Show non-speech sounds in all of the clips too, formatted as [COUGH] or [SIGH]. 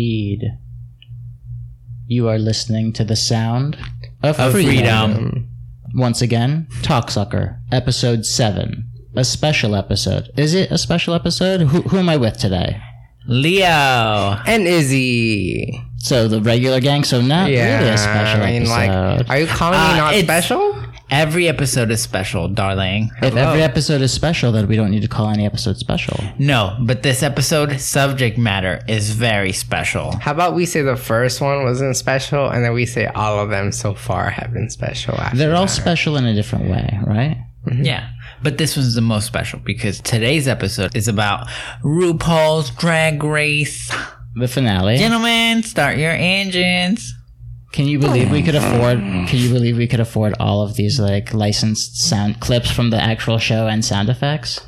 Feed. You are listening to the sound of, Of freedom. freedom. Once again, Talksucker, episode 7. A special episode. Is it a special episode? Who, who am I with today? Leo. And Izzy. So the regular gang, so not Yeah. really a special I mean, episode. like, are you calling Uh, me not special? Every episode is special, darling. if hello. every episode is special, then we don't need to call any episode special. No, but this episode subject matter is very special. How about we say the first one wasn't special, and then we say all of them so far have been special. They're all that. special in a different way, right? Mm-hmm. Yeah. But this one's the most special because today's episode is about RuPaul's Drag Race. The finale. Gentlemen, start your engines. Can you believe we could mm. afford? Can you believe we could afford all of these like licensed sound clips from the actual show and sound effects?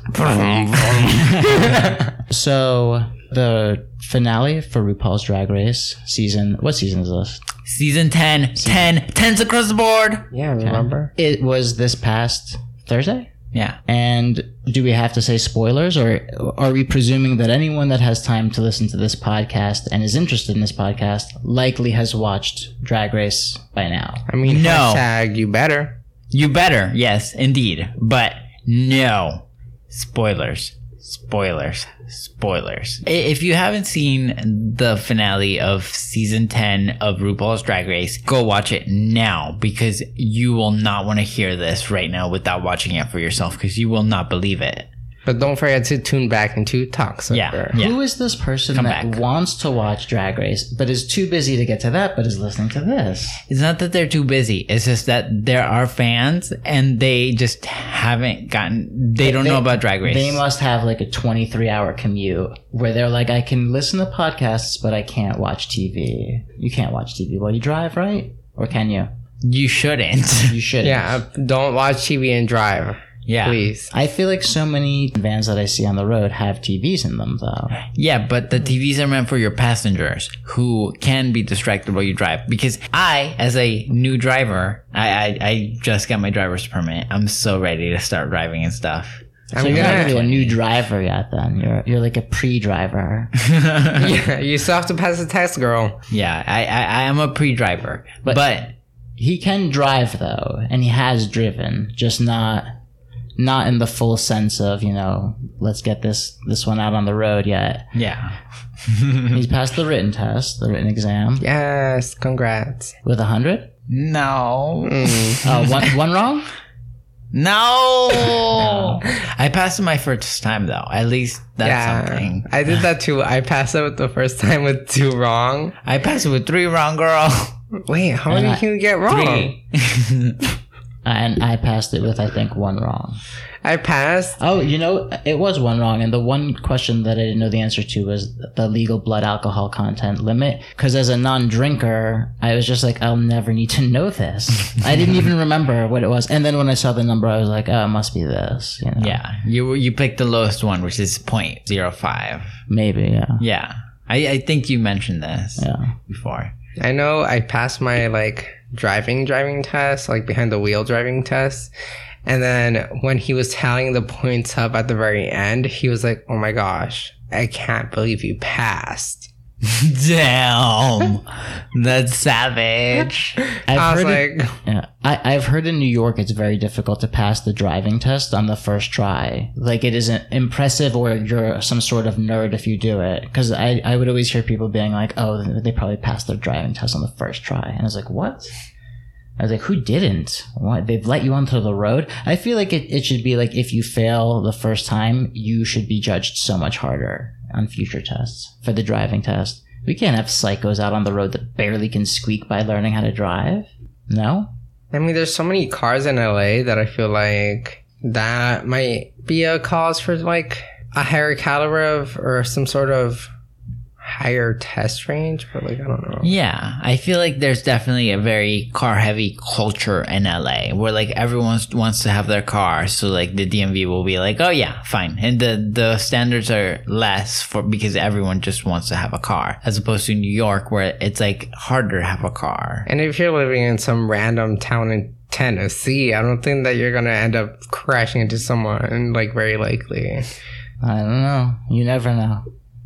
[LAUGHS] so the finale for RuPaul's Drag Race season. What season is this? Season 10. 10. 10s across the board. Yeah, remember? It was this past Thursday. Yeah. And do we have to say spoilers, or are we presuming that anyone that has time to listen to this podcast and is interested in this podcast likely has watched Drag Race by now? I mean, No. hashtag you better. You better, yes, indeed. But no. Spoilers. Spoilers. Spoilers. If you haven't seen the finale of season 10 of RuPaul's Drag Race, go watch it now because you will not want to hear this right now without watching it for yourself because you will not believe it. But don't forget to tune back into Talk Yeah, yeah. Who is this person Come that back. wants to watch Drag Race but is too busy to get to that but is listening to this? It's not that they're too busy. It's just that there are fans and they just haven't gotten, they don't know about Drag Race. They must have like a 23 hour commute where they're like, I can listen to podcasts, but I can't watch TV. You can't watch TV while you drive, right? Or can you? you shouldn't. You shouldn't. Yeah, don't watch TV and drive, yeah. please. I feel like so many vans that I see on the road have TVs in them, though. Yeah, but the TVs are meant for your passengers who can be distracted while you drive. Because I, as a new driver, I, I, I just got my driver's permit. I'm so ready to start driving and stuff. I'm So you're not really a new driver yet, then. You're you're like a pre-driver. [LAUGHS] yeah, you still have to pass the test, girl. Yeah, I, I, I am a pre-driver. But- but he can drive though, and he has driven, just not not in the full sense of you know, let's get this this one out on the road yet. yeah. [LAUGHS] He's passed the written test, the written exam, Yes, congrats. with a hundred. No. Mm. Oh, one one wrong. No. [LAUGHS] I passed it my first time though. At least that's yeah, something. I did that too. I passed it the first time with two wrong. I passed it with three wrong, girl. Wait, how many I- can you get wrong? [LAUGHS] Three. and I passed it with I think one wrong. I passed. Oh, you know, it was one wrong, and the one question that I didn't know the answer to was the legal blood alcohol content limit. Because as a non-drinker, I was just like, I'll never need to know this. [LAUGHS] I didn't even remember what it was, and then when I saw the number, I was like, oh, it must be this. You know? yeah. You you picked the lowest one, which is 0.05. maybe, yeah, Yeah. I, I think you mentioned this yeah. before. I know I passed my like driving driving test, like behind the wheel driving test. And then when he was tallying the points up at the very end, he was like, "Oh my gosh, I can't believe you passed." [LAUGHS] Damn. That's savage. I've I was heard it- like, Yeah, I, I've heard in New York it's very difficult to pass the driving test on the first try. Like it isn't impressive, or you're some sort of nerd if you do it. Because I, I would always hear people being like, "Oh, they probably passed their driving test on the first try," and I was like, "What?" I was like, "Who didn't? What? They've let you onto the road." I feel like it, it should be like if you fail the first time, you should be judged so much harder on future tests for the driving test. We can't have psychos out on the road that barely can squeak by learning how to drive. No. I mean, there's so many cars in LA that I feel like that might be a cause for like a higher caliber of or some sort of higher test range. But like, I don't know. Yeah, I feel like there's definitely a very car heavy culture in LA where like everyone wants to have their car. So like the DMV will be like, oh yeah, fine. And the, the standards are less for because everyone just wants to have a car as opposed to New York where it's like harder to have a car. And if you're living in some random town in Tennessee, I don't think that you're gonna end up crashing into someone. Like very likely. I don't know. You never know.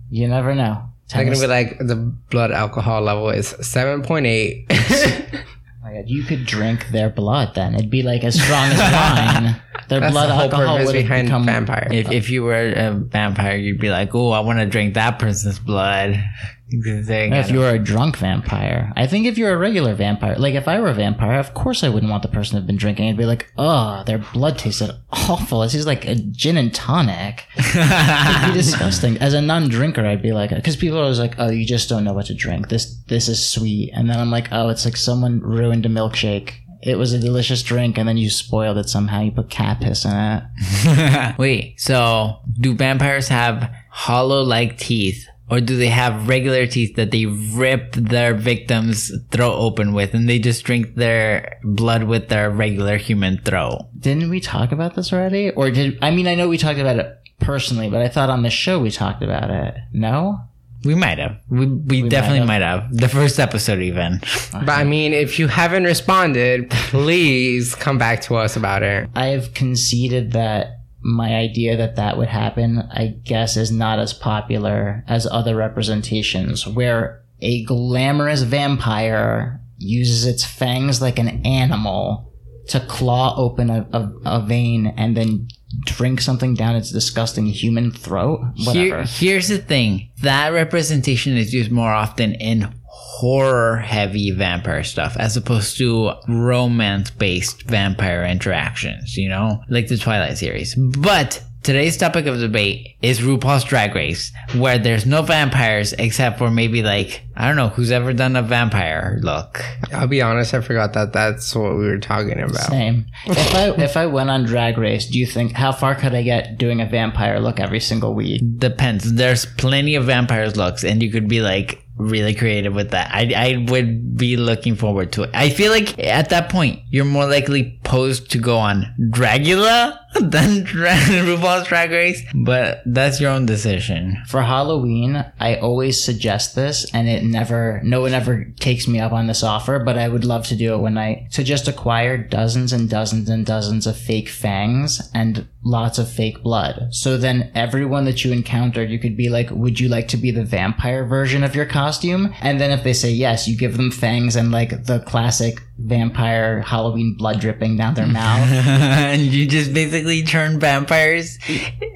You never know. They're gonna be like the blood alcohol level is seven point eight. [LAUGHS] Oh my God, you could drink their blood then. It'd be like as strong as wine. [LAUGHS] Their That's blood the whole alcohol purpose would behind become vampire. If, if you were a vampire, you'd be like, "Oh, I want to drink that person's blood." They If you were a drunk vampire, I think if you're a regular vampire, like if I were a vampire, of course I wouldn't want the person to have been drinking. I'd be like, oh, their blood tasted awful. This is like a gin and tonic. It'd be [LAUGHS] disgusting. As a non-drinker, I'd be like, because people are always like, oh, you just don't know what to drink. This this is sweet, and then I'm like, oh, it's like someone ruined a milkshake. It was a delicious drink, and then you spoiled it somehow. You put cat piss in it. [LAUGHS] Wait, so do vampires have hollow like teeth? Or do they have regular teeth that they rip their victims' throat open with and they just drink their blood with their regular human throat? Didn't we talk about this already? Or did I mean I know we talked about it personally, but I thought on the show we talked about it. No? We might have. We, we, definitely might might have. The first episode, even. [LAUGHS] but I mean, if you haven't responded, please come back to us about it. I have conceded that my idea that that would happen, I guess, is not as popular as other representations, where a glamorous vampire uses its fangs like an animal to claw open a, a, a vein and then drink something down its disgusting human throat. Whatever. Here, here's the thing that representation is used more often in horror heavy vampire stuff as opposed to romance based vampire interactions, you know, like the Twilight series. But today's topic of debate is RuPaul's Drag Race, where there's no vampires except for maybe like, I don't know, who's ever done a vampire look. I'll be honest, I forgot that that's what we were talking about. Same. If I if I went on Drag Race, do you think how far could I get doing a vampire look every single week? Depends. There's plenty of vampires looks, and you could be like really creative with that. I I would be looking forward to it. I feel like at that point you're more likely posed to go on Dragula [LAUGHS] than [LAUGHS] RuPaul's Drag Race, but that's your own decision. For Halloween, I always suggest this, and it never, no one ever takes me up on this offer, but I would love to do it one night. to just acquire dozens and dozens and dozens of fake fangs and lots of fake blood. So then everyone that you encounter, you could be like, would you like to be the vampire version of your costume? And then if they say yes, you give them fangs and like the classic vampire Halloween blood dripping down their mouth. [LAUGHS] and you just basically turn vampires.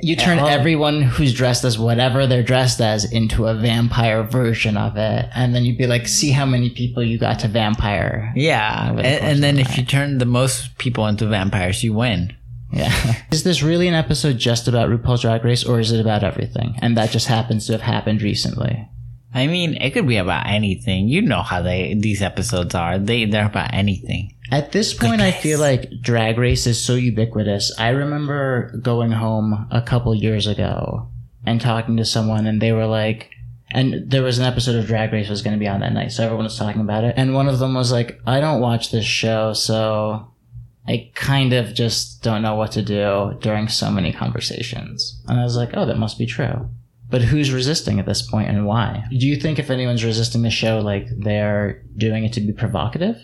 You turn Oh. everyone who's dressed as whatever they're dressed as into a vampire version of it, and then you'd be like, see how many people you got to vampire. Yeah, Over and, and then if you turn the most people into vampires, you win. Yeah. [LAUGHS] is this really an episode just about RuPaul's Drag Race, or is it about everything? And that just happens to have happened recently. I mean, it could be about anything. You know how they these episodes are. They they're about anything. At this point, I feel like Drag Race is so ubiquitous. I remember going home a couple years ago and talking to someone, and they were like, and there was an episode of Drag Race was going to be on that night, so everyone was talking about it. And one of them was like, I don't watch this show, so I kind of just don't know what to do during so many conversations. And I was like, oh, that must be true. But who's resisting at this point and why? Do you think if anyone's resisting the show, like they're doing it to be provocative?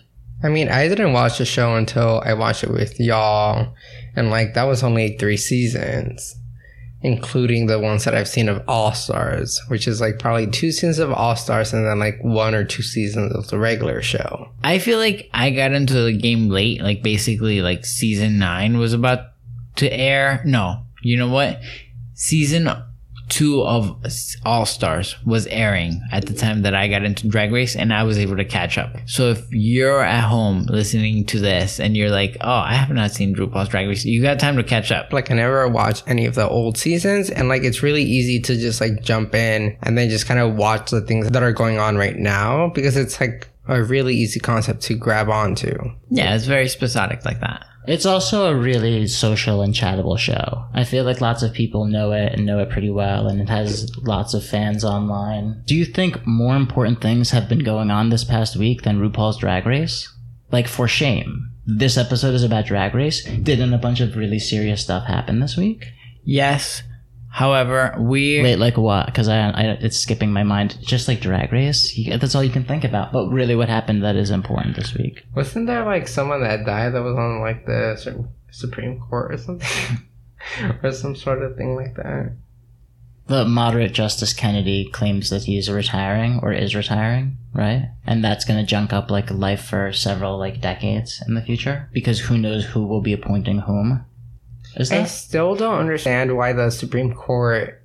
I mean, I didn't watch the show until I watched it with y'all, and like that was only three seasons, including the ones that I've seen of All Stars, which is like probably two seasons of All Stars and then like one or two seasons of the regular show. I feel like I got into the game late. Like basically, like season nine was about to air. No, you know what? Season two of All Stars was airing at the time that I got into Drag Race, and I was able to catch up. So if you're at home listening to this and you're like, "Oh, I have not seen RuPaul's Drag Race," you got time to catch up. Like I never watched any of the old seasons, and like it's really easy to just like jump in and then just kind of watch the things that are going on right now because it's like a really easy concept to grab onto. Yeah, it's very episodic like that. It's also a really social and chattable show. I feel like lots of people know it and know it pretty well, and it has lots of fans online. Do you think more important things have been going on this past week than RuPaul's Drag Race? Like, for shame. This episode is about Drag Race. Didn't a bunch of really serious stuff happen this week? Yes. However, we Wait, like what? Because I, I, it's skipping my mind. Just like Drag Race, you, that's all you can think about. But really, what happened that is important this week? Wasn't there like someone that died that was on like the Su- Supreme Court or something? [LAUGHS] or some sort of thing like that? the moderate Justice Kennedy claims that he's retiring or is retiring, right? And that's going to junk up like life for several like decades in the future because who knows who will be appointing whom. Is I that? still don't understand why the Supreme Court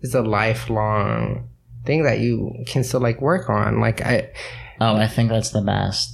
is a lifelong thing that you can still like work on. Like I, Oh, I think that's the best.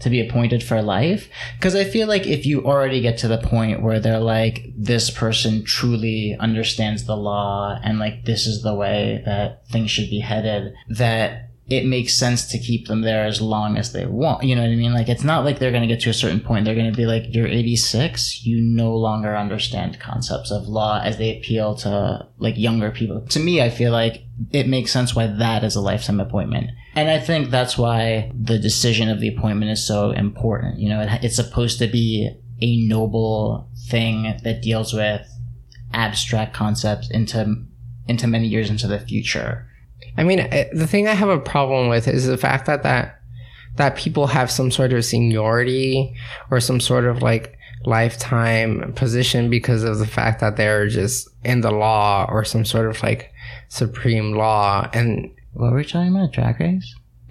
To be appointed for life? Because I feel like if you already get to the point where they're like, this person truly understands the law and like this is the way that things should be headed, that it makes sense to keep them there as long as they want. You know what I mean? Like, it's not like they're going to get to a certain point. They're going to be like, you're 86. You no longer understand concepts of law as they appeal to like younger people. To me, I feel like it makes sense why that is a lifetime appointment. And I think that's why the decision of the appointment is so important. You know, it, it's supposed to be a noble thing that deals with abstract concepts into into many years into the future. I mean, the thing I have a problem with is the fact that that that people have some sort of seniority or some sort of like lifetime position because of the fact that they're just in the law or some sort of like supreme law and What were we talking about? Drag Race? [LAUGHS]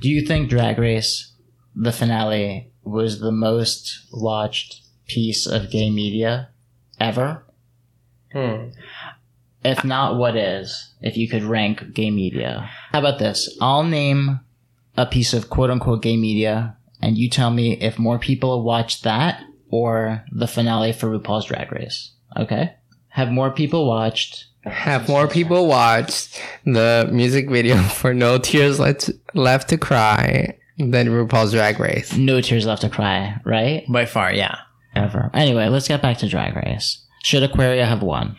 Do you think Drag Race, the finale, was the most watched piece of gay media ever? Hmm. If not, what is? If you could rank gay media. How about this? I'll name a piece of quote unquote gay media, and you tell me if more people watched that or the finale for RuPaul's Drag Race. Okay? Have more people watched have more people watched the music video [LAUGHS] for No Tears Left Left to Cry than RuPaul's Drag Race. No Tears Left to Cry, right? By far, yeah. Ever. Anyway, let's get back to Drag Race. Should Aquaria have won?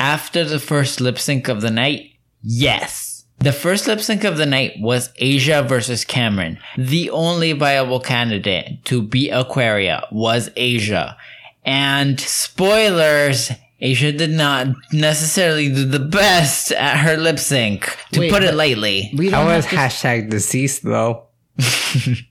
After the first lip sync of the night, yes. The first lip sync of the night was Asia versus Kameron. The only viable candidate to beat Aquaria was Asia. And spoilers, Asia did not necessarily do the best at her lip sync, to Wait, put it lightly. We I was to, hashtag deceased though. [LAUGHS]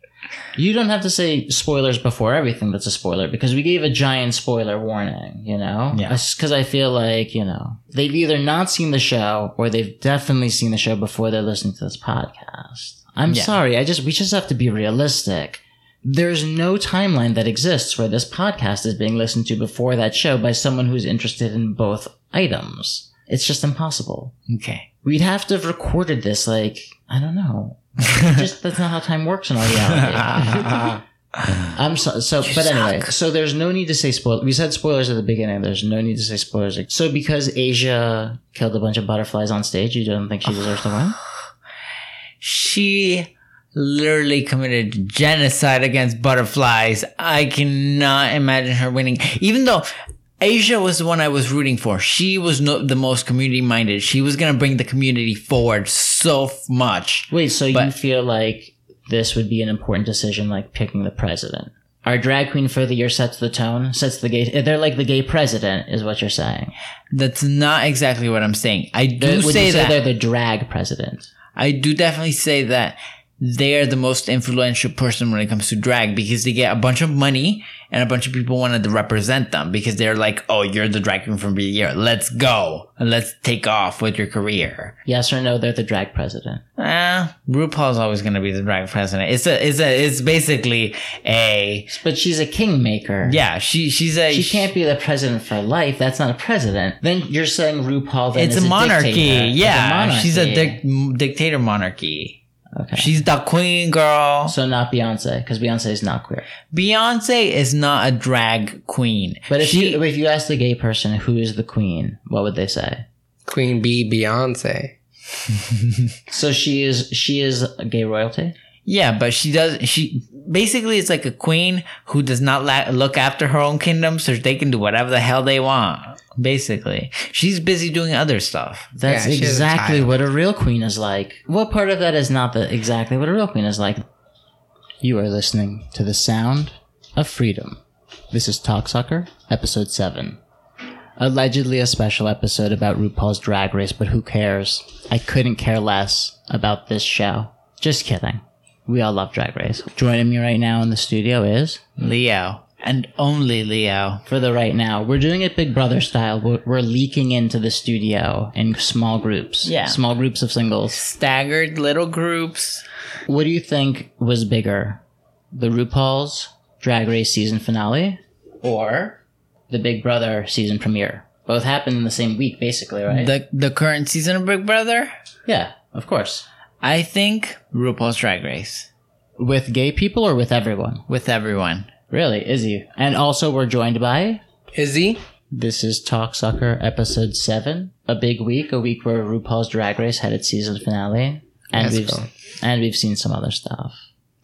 you don't have to say spoilers before everything that's a spoiler because we gave a giant spoiler warning, you know? Yeah. Because I feel like, you know, they've either not seen the show or they've definitely seen the show before they're listening to this podcast. I'm Yeah. sorry. I just, we just have to be realistic. There's no timeline that exists where this podcast is being listened to before that show by someone who's interested in both items. It's just impossible. Okay. We'd have to have recorded this like I don't know. Just that's not how time works in our reality. [LAUGHS] I'm so, so but anyway, so there's no need to say spoil. We said spoilers at the beginning. There's no need to say spoilers. So because Asia killed a bunch of butterflies on stage, you don't think she deserves to win? [SIGHS] She literally committed genocide against butterflies. I cannot imagine her winning. Even though Asia was the one I was rooting for. She was no, the most community minded. She was going to bring the community forward so f- much. Wait, so you feel like this would be an important decision, like picking the president? Our drag queen for the year sets the tone, sets the gay. They're like the gay president, is what you're saying. That's not exactly what I'm saying. I do say you say that. they're the drag president? I do definitely say that they are the most influential person when it comes to drag because they get a bunch of money and a bunch of people wanted to represent them because they're like, oh, you're the drag queen from the year. Let's go and let's take off with your career. Yes or no? They're the drag president. Ah, RuPaul's always going to be the drag president. It's a, it's a, it's basically a, But she's a kingmaker. yeah, she, she's a, She can't be the president for life. That's not a president. Then you're saying RuPaul. Then it's is a monarchy. It's a Yeah. She's a monarchy. dic- dictator monarchy. Okay. She's the queen girl. so not Beyonce because Beyonce is not queer. Beyonce is not a drag queen. But if she, you if you ask the gay person who is the queen, what would they say? Queen Bey Beyonce. [LAUGHS] So she is she is a gay royalty. yeah, but she does. She basically is like a queen who does not la- look after her own kingdom, so they can do whatever the hell they want. Basically, she's busy doing other stuff. That's Yeah, is a exactly what a real queen is like. What part of that is not the exactly what a real queen is like? You are listening to the sound of freedom. This is Talksucker, episode seven. Allegedly a special episode about RuPaul's Drag Race, but who cares? I couldn't care less about this show. Just kidding. We all love Drag Race. Joining me right now in the studio is Leo, and only Leo. for the right now. We're doing it Big Brother style. We're, we're leaking into the studio in small groups. Yeah. Small groups of singles. Staggered little groups. What do you think was bigger? The RuPaul's Drag Race season finale or the Big Brother season premiere? Both happened in the same week, basically, right? The the current season of Big Brother. yeah, of course. I think RuPaul's Drag Race With gay people or with everyone? with everyone. Really, Izzy. And also, we're joined by. Izzy? This is Talk Sucker episode 7. A big week, a week where RuPaul's Drag Race had its season finale. And Let's we've go. and we've seen some other stuff.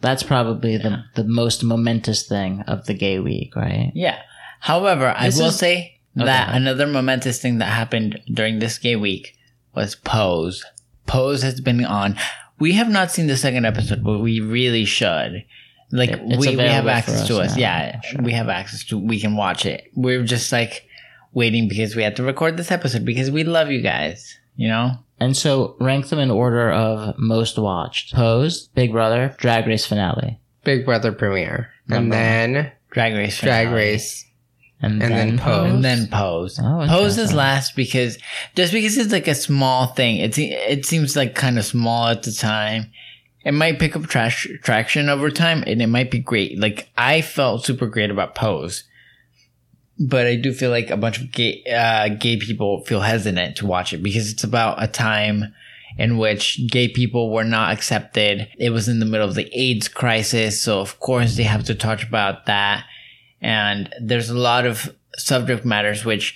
That's probably the the most momentous thing of the gay week, right? Yeah. However, I will is- say that Okay. another momentous thing that happened during this gay week was Pose. Pose has been on. We have not seen the second episode, but we really should. Like It- we, we have access us to us. now, Yeah, sure. we have access to. We can watch it. We're just like waiting because we had to record this episode because we love you guys. You know. And so rank them in order of most watched. Pose, Big Brother, Drag Race finale. Big Brother premiere. And Number then Drag Race. Drag. Race. And, And then Pose. And then pose. Oh, pose is last because just because it's like a small thing, it it seems like kind of small at the time. It might pick up trash, traction over time, and it might be great. Like I felt super great about pose, but I do feel like a bunch of gay uh, gay people feel hesitant to watch it because it's about a time in which gay people were not accepted. It was in the middle of the AIDS crisis, so of course they have to talk about that. And there's a lot of subject matters which,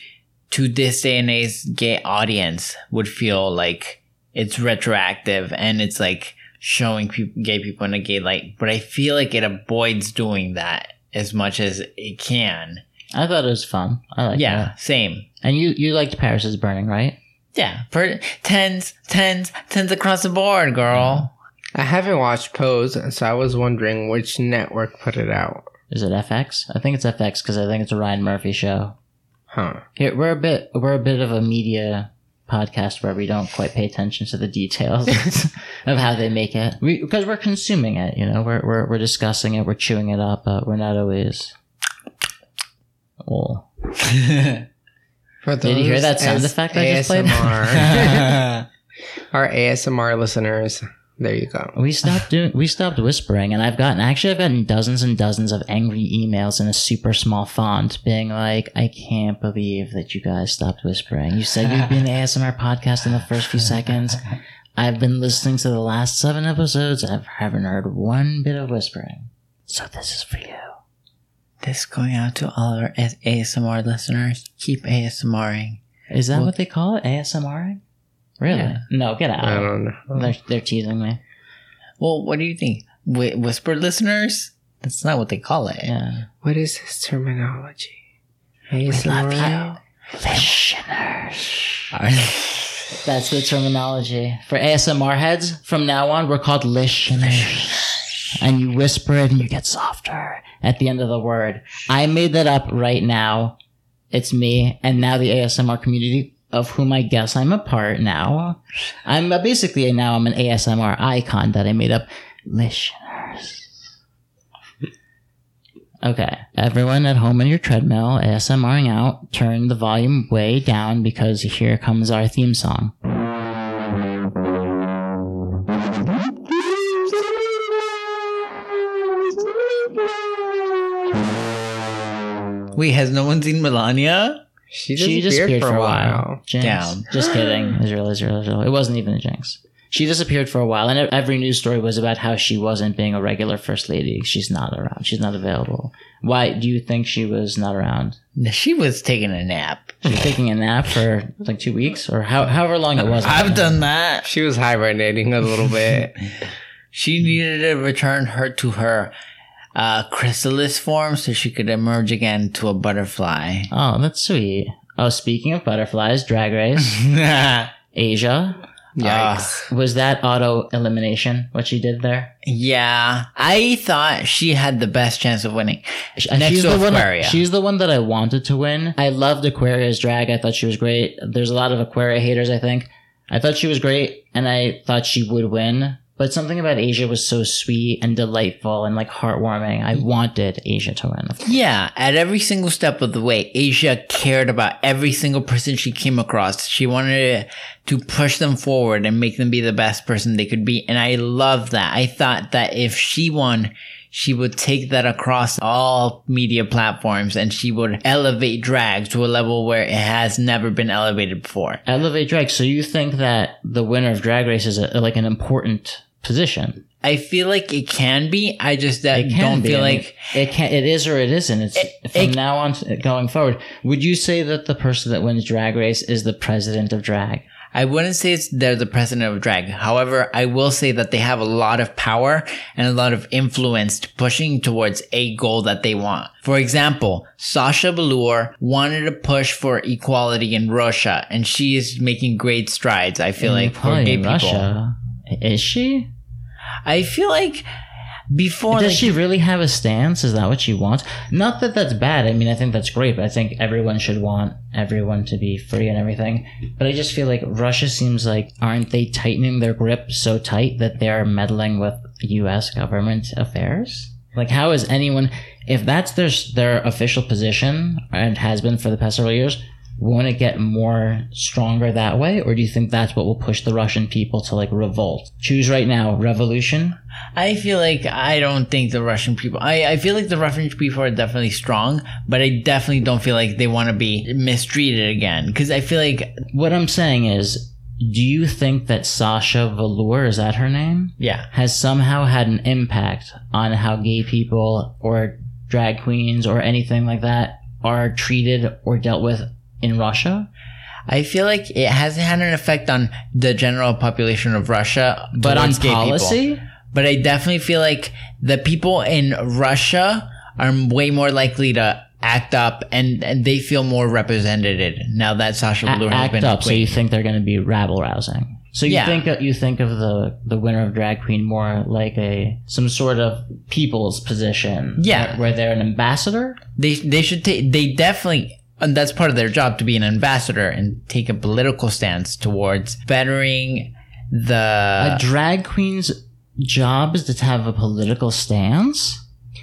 to this day and age, gay audience would feel like it's retroactive and it's like showing peop gay people in a gay light. But I feel like it avoids doing that as much as it can. I thought it was fun. I like yeah, that. same. And you you liked Paris is Burning, right? Yeah, for tens, tens, tens across the board, girl. I haven't watched Pose, so I was wondering which network put it out. Is it FX? I think it's FX because I think it's a Ryan Murphy show. Huh. Here we're a bit we're a bit of a media podcast where we don't quite pay attention to the details [LAUGHS] of how they make it. Because we're consuming it, you know, we're we're we're discussing it, we're chewing it up, but we're not always. [LAUGHS] For Did you hear that sound as effect I just played? [LAUGHS] Our ASMR listeners, there you go. we stopped doing we stopped whispering, and I've gotten actually I've gotten dozens and dozens of angry emails in a super small font, being like, "I can't believe that you guys stopped whispering. You said you'd be an ASMR [LAUGHS] podcast in the first few seconds." [LAUGHS] I've been listening to the last seven episodes. I haven't heard one bit of whispering. So this is for you. this going out to all our ASMR listeners. Keep ASMRing. Is that Well- what they call it? ASMR? Really? Yeah. No, get I out. don't know. They're, they're teasing me. Well, what do you think? Wh- whisper listeners? That's not what they call it. Yeah. What is this terminology? love ASMR? Listeners. That's the terminology. For ASMR heads, from now on, we're called listeners. And you whisper it and you get softer at the end of the word. I made that up right now. It's me. And now the ASMR community, of whom I guess I'm a part now. I'm basically now I'm an ASMR icon that I made up. Listeners. Okay, everyone at home on your treadmill, ASMRing out, turn the volume way down because here comes our theme song. Wait, has no one seen Melania? She She disappeared, for a while. Jinx. Down. Just kidding. [SIGHS] Israel, Israel, Israel. It wasn't even a jinx. She disappeared for a while, and every news story was about how she wasn't being a regular first lady. She's not around. She's not available. Why do you think she was not around? She was taking a nap. She was taking a nap for like two weeks, or how, however long it was. I've done that. She was hibernating a little bit. [LAUGHS] She needed to return her to her uh, chrysalis form so she could emerge again to a butterfly. Oh, that's sweet. Oh, speaking of butterflies, Drag Race, [LAUGHS] Asia. Yikes. Was that auto elimination what she did there? yeah, I thought she had the best chance of winning. She- Next she's the one. She's the one that I wanted to win. I loved Aquaria's drag. I thought she was great. There's a lot of Aquaria haters. I think. I thought she was great, and I thought she would win. But something about Asia was so sweet and delightful and like heartwarming. I wanted Asia to win. Yeah, at every single step of the way, Asia cared about every single person she came across. She wanted to push them forward and make them be the best person they could be. And I love that. I thought that if she won, she would take that across all media platforms and she would elevate drag to a level where it has never been elevated before. Elevate drag. So you think that the winner of Drag Race is a, like an important position? I feel like it can be. I just that It can don't be. feel I mean, like it can. It is or it isn't. It's It- from it- now on going forward. Would you say that the person that wins Drag Race is the president of drag? I wouldn't say it's they're the president of drag. However, I will say that they have a lot of power and a lot of influence to pushing towards a goal that they want. For example, Sasha Velour wanted to push for equality in Russia, and she is making great strides. I feel like for gay people. Russia. Is she? I feel like before Does like, she really have a stance? Is that what she wants? Not that that's bad. I mean, I think that's great, but I think everyone should want everyone to be free and everything. But I just feel like Russia seems like, aren't they tightening their grip so tight that they're meddling with U.S. government affairs? Like, how is anyone, if that's their, their official position and has been for the past several years, won't it get more stronger that way? Or do you think that's what will push the Russian people to like revolt? Choose right now, revolution I feel like I don't think the Russian people. I, I feel like the Russian people are definitely strong, but I definitely don't feel like they want to be mistreated again. Because I feel like, What I'm saying is, do you think that Sasha Velour, is that her name, yeah, has somehow had an impact on how gay people or drag queens or anything like that are treated or dealt with in Russia? I feel like it hasn't had an effect on the general population of Russia, But on gay people. policy? But I definitely feel like the people in Russia are way more likely to act up, and, and they feel more represented now that Sasha A- has act been up, so you think they're going to be rabble rousing. So you Yeah. think uh, you think of the the winner of drag queen more like a some sort of people's position, Yeah. where, where they're an ambassador. They they should take. They definitely. And that's part of their job to be an ambassador and take a political stance towards bettering the. a drag queen's job is to have a political stance.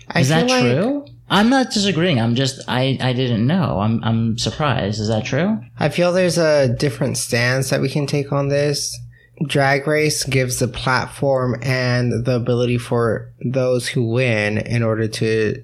I Is that like- true? I'm not disagreeing. I'm just I I didn't know. I'm I'm surprised. Is that true? I feel there's a different stance that we can take on this. Drag Race gives the platform and the ability for those who win in order to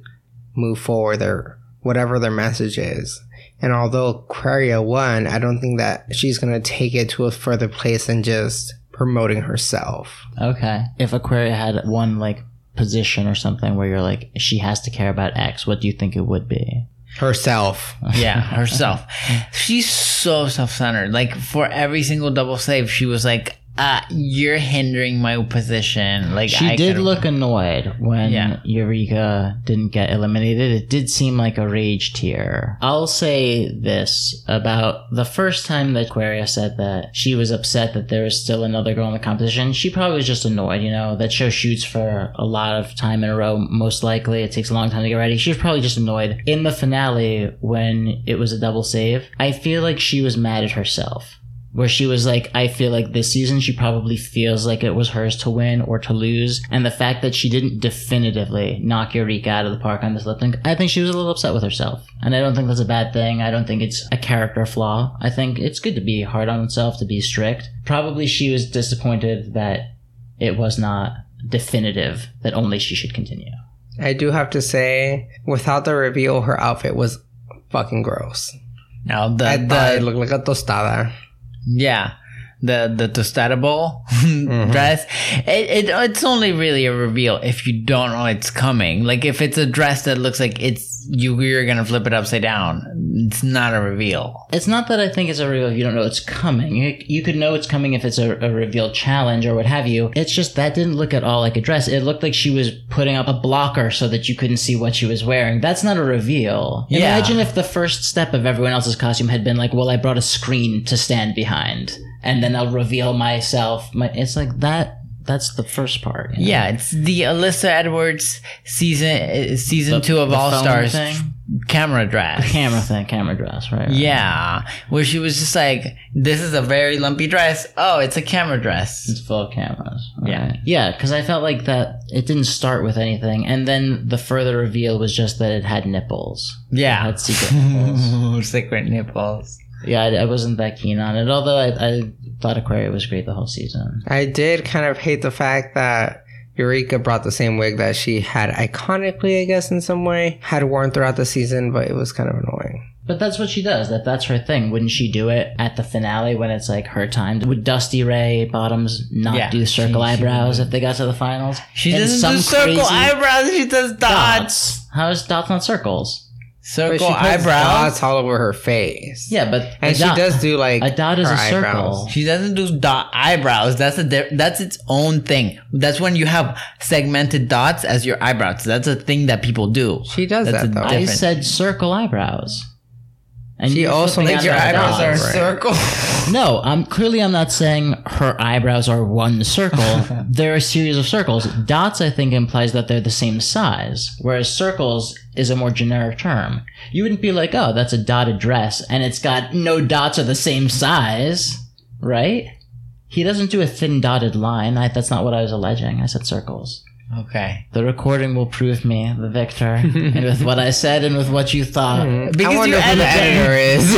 move forward their whatever their message is. And although Aquaria won, I don't think that she's gonna take it to a further place than just promoting herself. Okay. If Aquaria had one like position or something where you're like she has to care about X, what do you think it would be? Herself. [LAUGHS] yeah, herself. She's so self-centered. Like for every single double save, she was like, uh, "You're hindering my position." Like She I did could've- look annoyed when Yeah. Eureka didn't get eliminated. It did seem like a rage tear. I'll say this about the first time that Aquaria said that she was upset that there was still another girl in the competition. She probably was just annoyed, you know. That show shoots for a lot of time in a row, most likely. It takes a long time to get ready. She was probably just annoyed. In the finale, when it was a double save, I feel like she was mad at herself where she was like, I feel like this season she probably feels like it was hers to win or to lose. And the fact that she didn't definitively knock Eureka out of the park on this lip sync, I think she was a little upset with herself. And I don't think that's a bad thing. I don't think it's a character flaw. I think it's good to be hard on oneself, to be strict. Probably she was disappointed that it was not definitive that only she should continue. I do have to say, without the reveal, her outfit was fucking gross. Now the I thought it looked like a tostada. Yeah. The the tostada bowl mm-hmm. dress, it, it it's only really a reveal if you don't know it's coming. Like if it's a dress that looks like it's you you're gonna flip it upside down, it's not a reveal. It's not that I think it's a reveal if you don't know it's coming. You, you could know it's coming if it's a, a reveal challenge or what have you. It's just that didn't look at all like a dress. It looked like she was putting up a blocker so that you couldn't see what she was wearing. That's not a reveal. Yeah. Imagine if the first step of everyone else's costume had been like, well, I brought a screen to stand behind and then I'll reveal myself. My, it's like that. That's the first part. you know? Yeah, it's the Alyssa Edwards season season The- two of All Stars thing? camera dress. camera thing, camera dress, right? right. Yeah, where she was just like, "This is a very lumpy dress. Oh, it's a camera dress." It's full of cameras. Yeah. Right. Yeah, because I felt like that it didn't start with anything. And then the further reveal was just that it had nipples. It Yeah, had secret nipples. [LAUGHS] secret nipples. Yeah, I, I wasn't that keen on it. Although I, I thought Aquaria was great the whole season. I did kind of hate the fact that Eureka brought the same wig that she had iconically, I guess, in some way, had worn throughout the season, but it was kind of annoying. But that's what she does. That that's her thing. Wouldn't she do it at the finale when it's like her time? Would Dusty Ray Bottoms not Yeah, do circle she- she eyebrows if they got to the finals? She And doesn't some do circle eyebrows. She does dots. dots. How is dots not circles? But Circle she eyebrows. dots all over her face. Yeah, but And a she dot- does do like a dot is her a circle. eyebrows. She doesn't do dot eyebrows. That's a di- that's its own thing. That's when you have segmented dots as your eyebrows. That's a thing that people do. She does That's that a though. I said circle eyebrows. And She also thinks your eyebrows are a circle. [LAUGHS] No, I'm clearly I'm not saying her eyebrows are one circle. [LAUGHS] they're a series of circles. Dots, I think, implies that they're the same size, whereas circles is a more generic term. You wouldn't be like, oh, that's a dotted dress, and it's got no dots are the same size, right? He doesn't do a thin dotted line. I, that's not what I was alleging. I said circles. Okay. The recording will prove me the victor, and with what I said and with what you thought. [LAUGHS] I wonder who the editor is. [LAUGHS]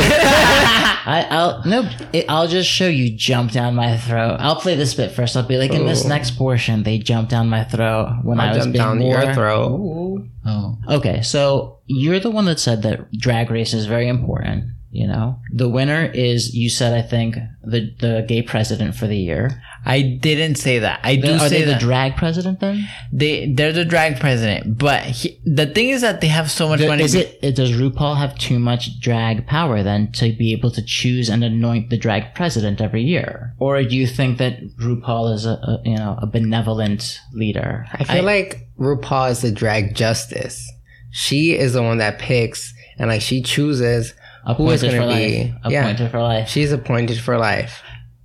I, I'll nope. It, I'll just show you jump down my throat. I'll play this bit first. I'll be like, in this Oh. next portion, they jump down my throat when i I'll was jump being down more. your throat. Oh. Okay, so you're the one that said that drag race is very important. You know, the winner is you said I think the the gay president for the year. I didn't say that. I do Are say they the that drag president then? they they're the drag president, but he, the thing is that they have so much money. Is it, it does RuPaul have too much drag power then to be able to choose and anoint the drag president every year, or do you think that RuPaul is a, a you know a benevolent leader? I feel like RuPaul is the drag justice. She is the one that picks and like she chooses who is appointed going for to be. life. Yeah, Appointed for life. she's appointed for life.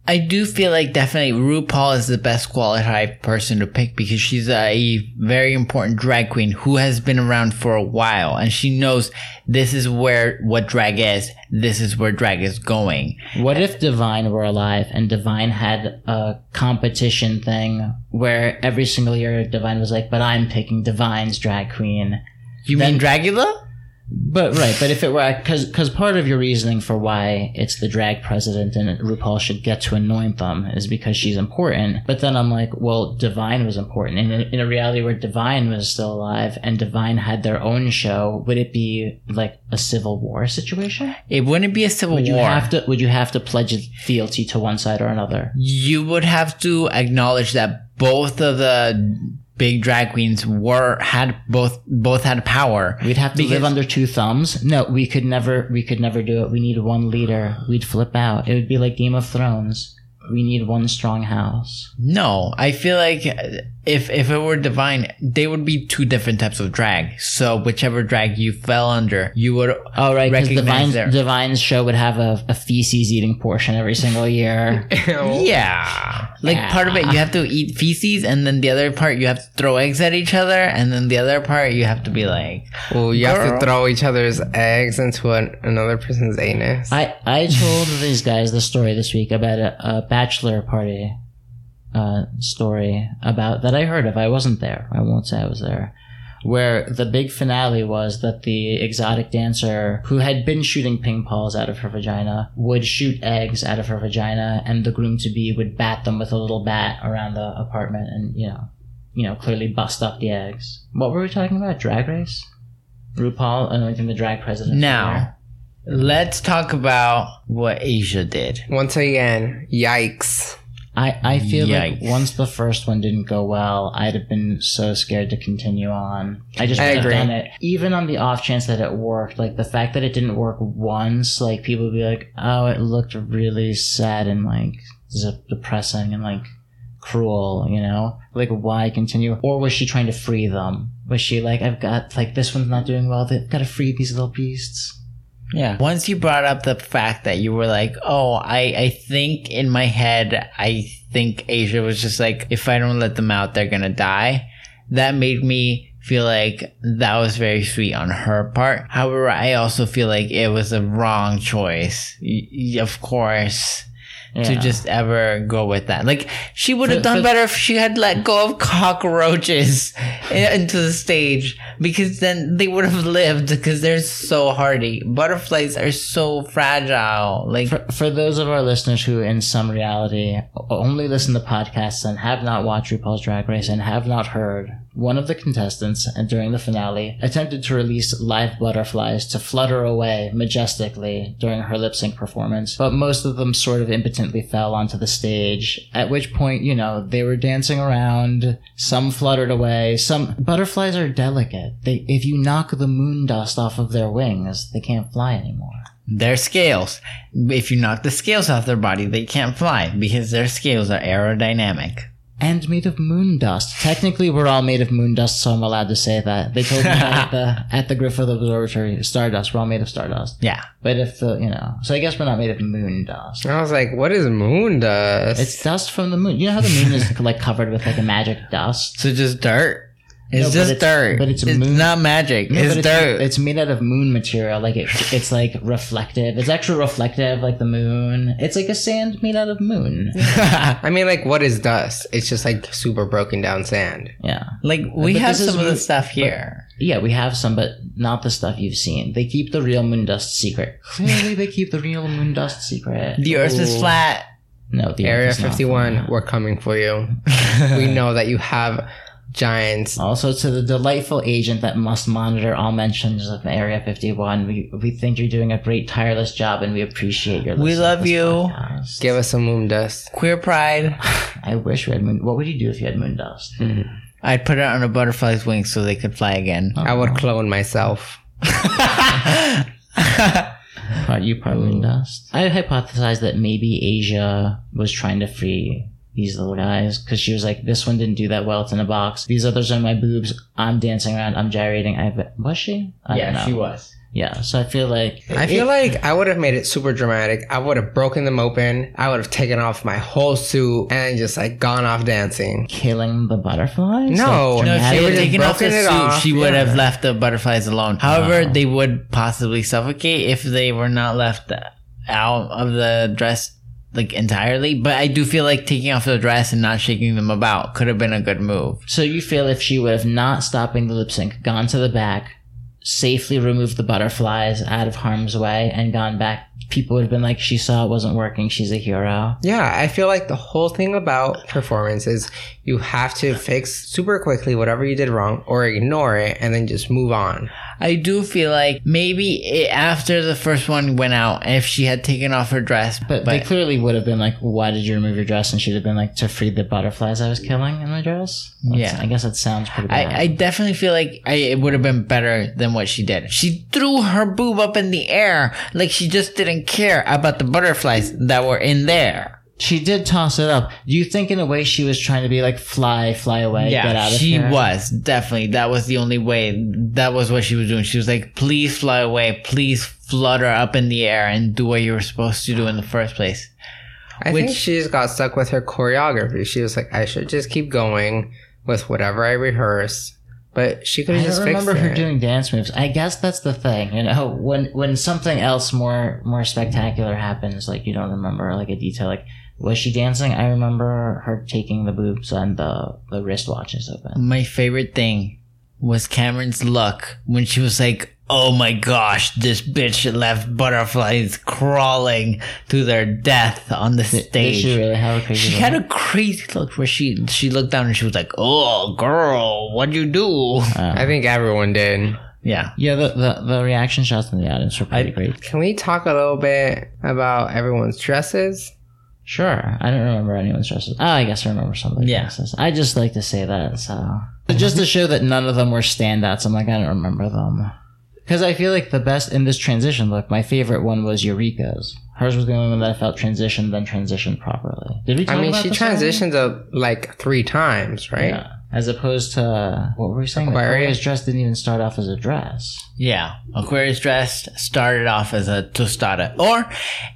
I do feel like definitely RuPaul is the best qualified person to pick because she's a very important drag queen who has been around for a while and she knows this is where what drag is. This is where drag is going. What if Divine were alive and Divine had a competition thing where every single year Divine was like, "But I'm picking Divine's drag queen." You Then- mean Dragula? But right, but if it were because because part of your reasoning for why it's the drag president and RuPaul should get to anoint them is because she's important. But then I'm like, well, Divine was important in a, in a reality where Divine was still alive and Divine had their own show. Would it be like a civil war situation? It wouldn't be a civil Would you war. have to? Would you have to pledge fealty to one side or another? you would have to acknowledge that both of the big drag queens were had both both had power. We'd have to live under two thumbs. No, we could never. We could never do it. We need one leader. We'd flip out. It would be like Game of Thrones. We need one strong house. No, I feel like if if it were divine, they would be two different types of drag. So whichever drag you fell under, you would Oh right, because recognize Divine's, their- Divine's show would have a, a feces eating portion every single year. [LAUGHS] Yeah. Like part of it you have to eat feces and then the other part you have to throw eggs at each other and then the other part you have to be like Well, you have to throw each other's eggs into an, another person's anus. I I told these guys the story this week about a, a bachelor party uh, story about that I heard of. I wasn't there. I won't say I was there. Where the big finale was that the exotic dancer who had been shooting ping balls out of her vagina would shoot eggs out of her vagina, and the groom to be would bat them with a little bat around the apartment, and you know, you know, clearly bust up the eggs. What were we talking about? Drag race? RuPaul anointing the drag president. now let's talk about what Asia did. Once again, yikes. I, I feel Yikes. like once the first one didn't go well, I'd have been so scared to continue on. I just I would have agree. done it. Even on the off chance that it worked, like the fact that it didn't work once, like people would be like, oh, it looked really sad and like depressing and like cruel, you know? Like, why continue? Or was she trying to free them? Was she like, I've got, like, this one's not doing well, they've got to free these little beasts? Yeah. Once you brought up the fact that you were like, oh, I, I think in my head, I think Asia was just like, if I don't let them out, they're gonna die. That made me feel like that was very sweet on her part. However, I also feel like it was a wrong choice. Y- of course. To just ever go with that. Like, she would have done for- better if she had let go of cockroaches [LAUGHS] into the stage because then they would have lived because they're so hardy. Butterflies are so fragile. Like, For, for those of our listeners who, in some reality, only listen to podcasts and have not watched RuPaul's Drag Race and have not heard, one of the contestants and during the finale attempted to release live butterflies to flutter away majestically during her lip sync performance, but most of them sort of impotently fell onto the stage. At which point, you know, they were dancing around. Some fluttered away. Some butterflies are delicate. They, if you knock the moon dust off of their wings, they can't fly anymore. their scales. If you knock the scales off their body, they can't fly because their scales are aerodynamic. And made of moon dust. Technically, we're all made of moon dust, so I'm allowed to say that. They told me that at the [LAUGHS] at the Griffith Observatory, stardust. We're all made of stardust. Yeah. But if the you know, so I guess we're not made of moon dust. I was like, what is moon dust? It's dust from the moon. You know how the moon is [LAUGHS] like covered with like a magic dust. So just dirt. It's No, but just it's- dirt. but it's it's moon- not magic. No, it's but dirt. It's made out of moon material. Like it, it's like reflective. It's actually reflective, like the moon. It's like a sand made out of moon. [LAUGHS] I mean, like, what is dust? It's just like super broken down sand. Yeah. like we But have this is some of the stuff here. Yeah, we have some, but not the stuff you've seen. They keep the real moon dust secret. [LAUGHS] Clearly, they keep the real moon dust secret. the Earth is oh. flat. No, the Area Earth is not 51, flat. we're coming for you. [LAUGHS] we know that you have giants. Also, to the delightful agent that must monitor all mentions of Area 51, we, we think you're doing a great, tireless job, and we appreciate your. We love you. podcast. Give us some moon dust. Queer pride. [LAUGHS] I wish we had moon. What would you do if you had moon dust? Mm-hmm. I'd put it on a butterfly's wings so they could fly again. Oh. I would clone myself. [LAUGHS] Part you, part moon dust. I hypothesized that maybe Asia was trying to free these little guys because she was like, "This one didn't do that well. It's in a box. These others are my boobs. I'm dancing around. I'm gyrating. I was she? I don't know. was. Yeah. So I feel like I feel it- like I would have made it super dramatic. I would have broken them open. I would have taken off my whole suit and just like gone off dancing. killing the butterflies. No, Like, No, if she would've would dramatic- have taken off the suit, off, she would yeah. have left the butterflies alone. However, Wow. they would possibly suffocate if they were not left out of the dress like entirely. But I do feel like taking off the dress and not shaking them about could have been a good move. So you feel if she would have not stopping the lip sync, gone to the back, safely removed the butterflies out of harm's way, and gone back, people would have been like, "She saw it wasn't working. She's a hero." Yeah, I feel like the whole thing about performance is you have to fix super quickly whatever you did wrong or ignore it and then just move on. I do feel like maybe it, after the first one went out, if she had taken off her dress, But, they clearly would have been like, "Why did you remove your dress?" And she'd have been like, "To free the butterflies I was killing in my dress." That's- Yeah. I guess that sounds pretty bad. I, I definitely feel like I, it would have been better than what she did. She threw her boob up in the air like she just didn't care about the butterflies that were in there. she did toss it up. Do you think, in a way, she was trying to be like, "Fly, fly away, get out of she here"? was definitely. That was the only way. That was what she was doing. She was like, "Please fly away. Please flutter up in the air and do what you were supposed to do in the first place." I think she just got stuck with her choreography. She was like, I should just keep going with whatever I rehearsed. But she could have just remember her doing dance moves. I guess that's the thing, you know, when when something else more more spectacular happens, like you don't remember like a detail. Like was she dancing? I remember her taking the boobs and the the wristwatches open. My favorite thing was Kameron's look when she was like, "Oh my gosh, this bitch left butterflies crawling to their death on the Did stage." she really have a crazy? She look? had a crazy look where she she looked down and she was like, "Oh, girl, what'd you do?" I oh. think everyone did. Yeah, yeah, the, the the reaction shots in the audience were pretty I- great. Can we talk a little bit about everyone's dresses? Sure, I don't remember anyone's dresses. Oh, I guess I remember something. of Yeah. dresses. I just like to say that, so [LAUGHS] just to show that none of them were standouts. I'm like, I don't remember them because I feel like the best in this transition look. My favorite one was Eureka's. Hers was the only one that I felt transitioned, then transitioned properly. Did we? Talk I mean, about she this transitioned uh, like three times, right? Yeah. As opposed to what were we saying? Aquaria's? Aquaria's dress didn't even start off as a dress. yeah. Aquaria's dress started off as a tostada or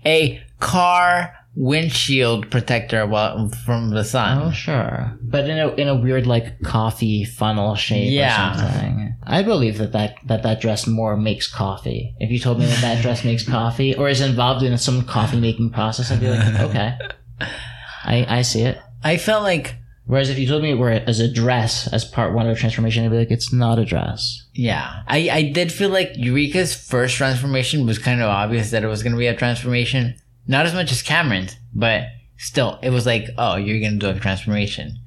a car windshield protector while, from the sun. Oh sure, but in a in a weird like coffee funnel shape Yeah. or something. I believe that that that that dress more makes coffee. If you told me that that dress makes coffee or is involved in some coffee making process, I'd be like, [LAUGHS] okay, I I see it. I felt like, Whereas if you told me it were as a dress as part one of a transformation, I'd be like, it's not a dress. yeah, I, I did feel like Eureka's first transformation was kind of obvious that it was going to be a transformation. Not as much as Kameron's, but still, it was like, oh, you're going to do a transformation.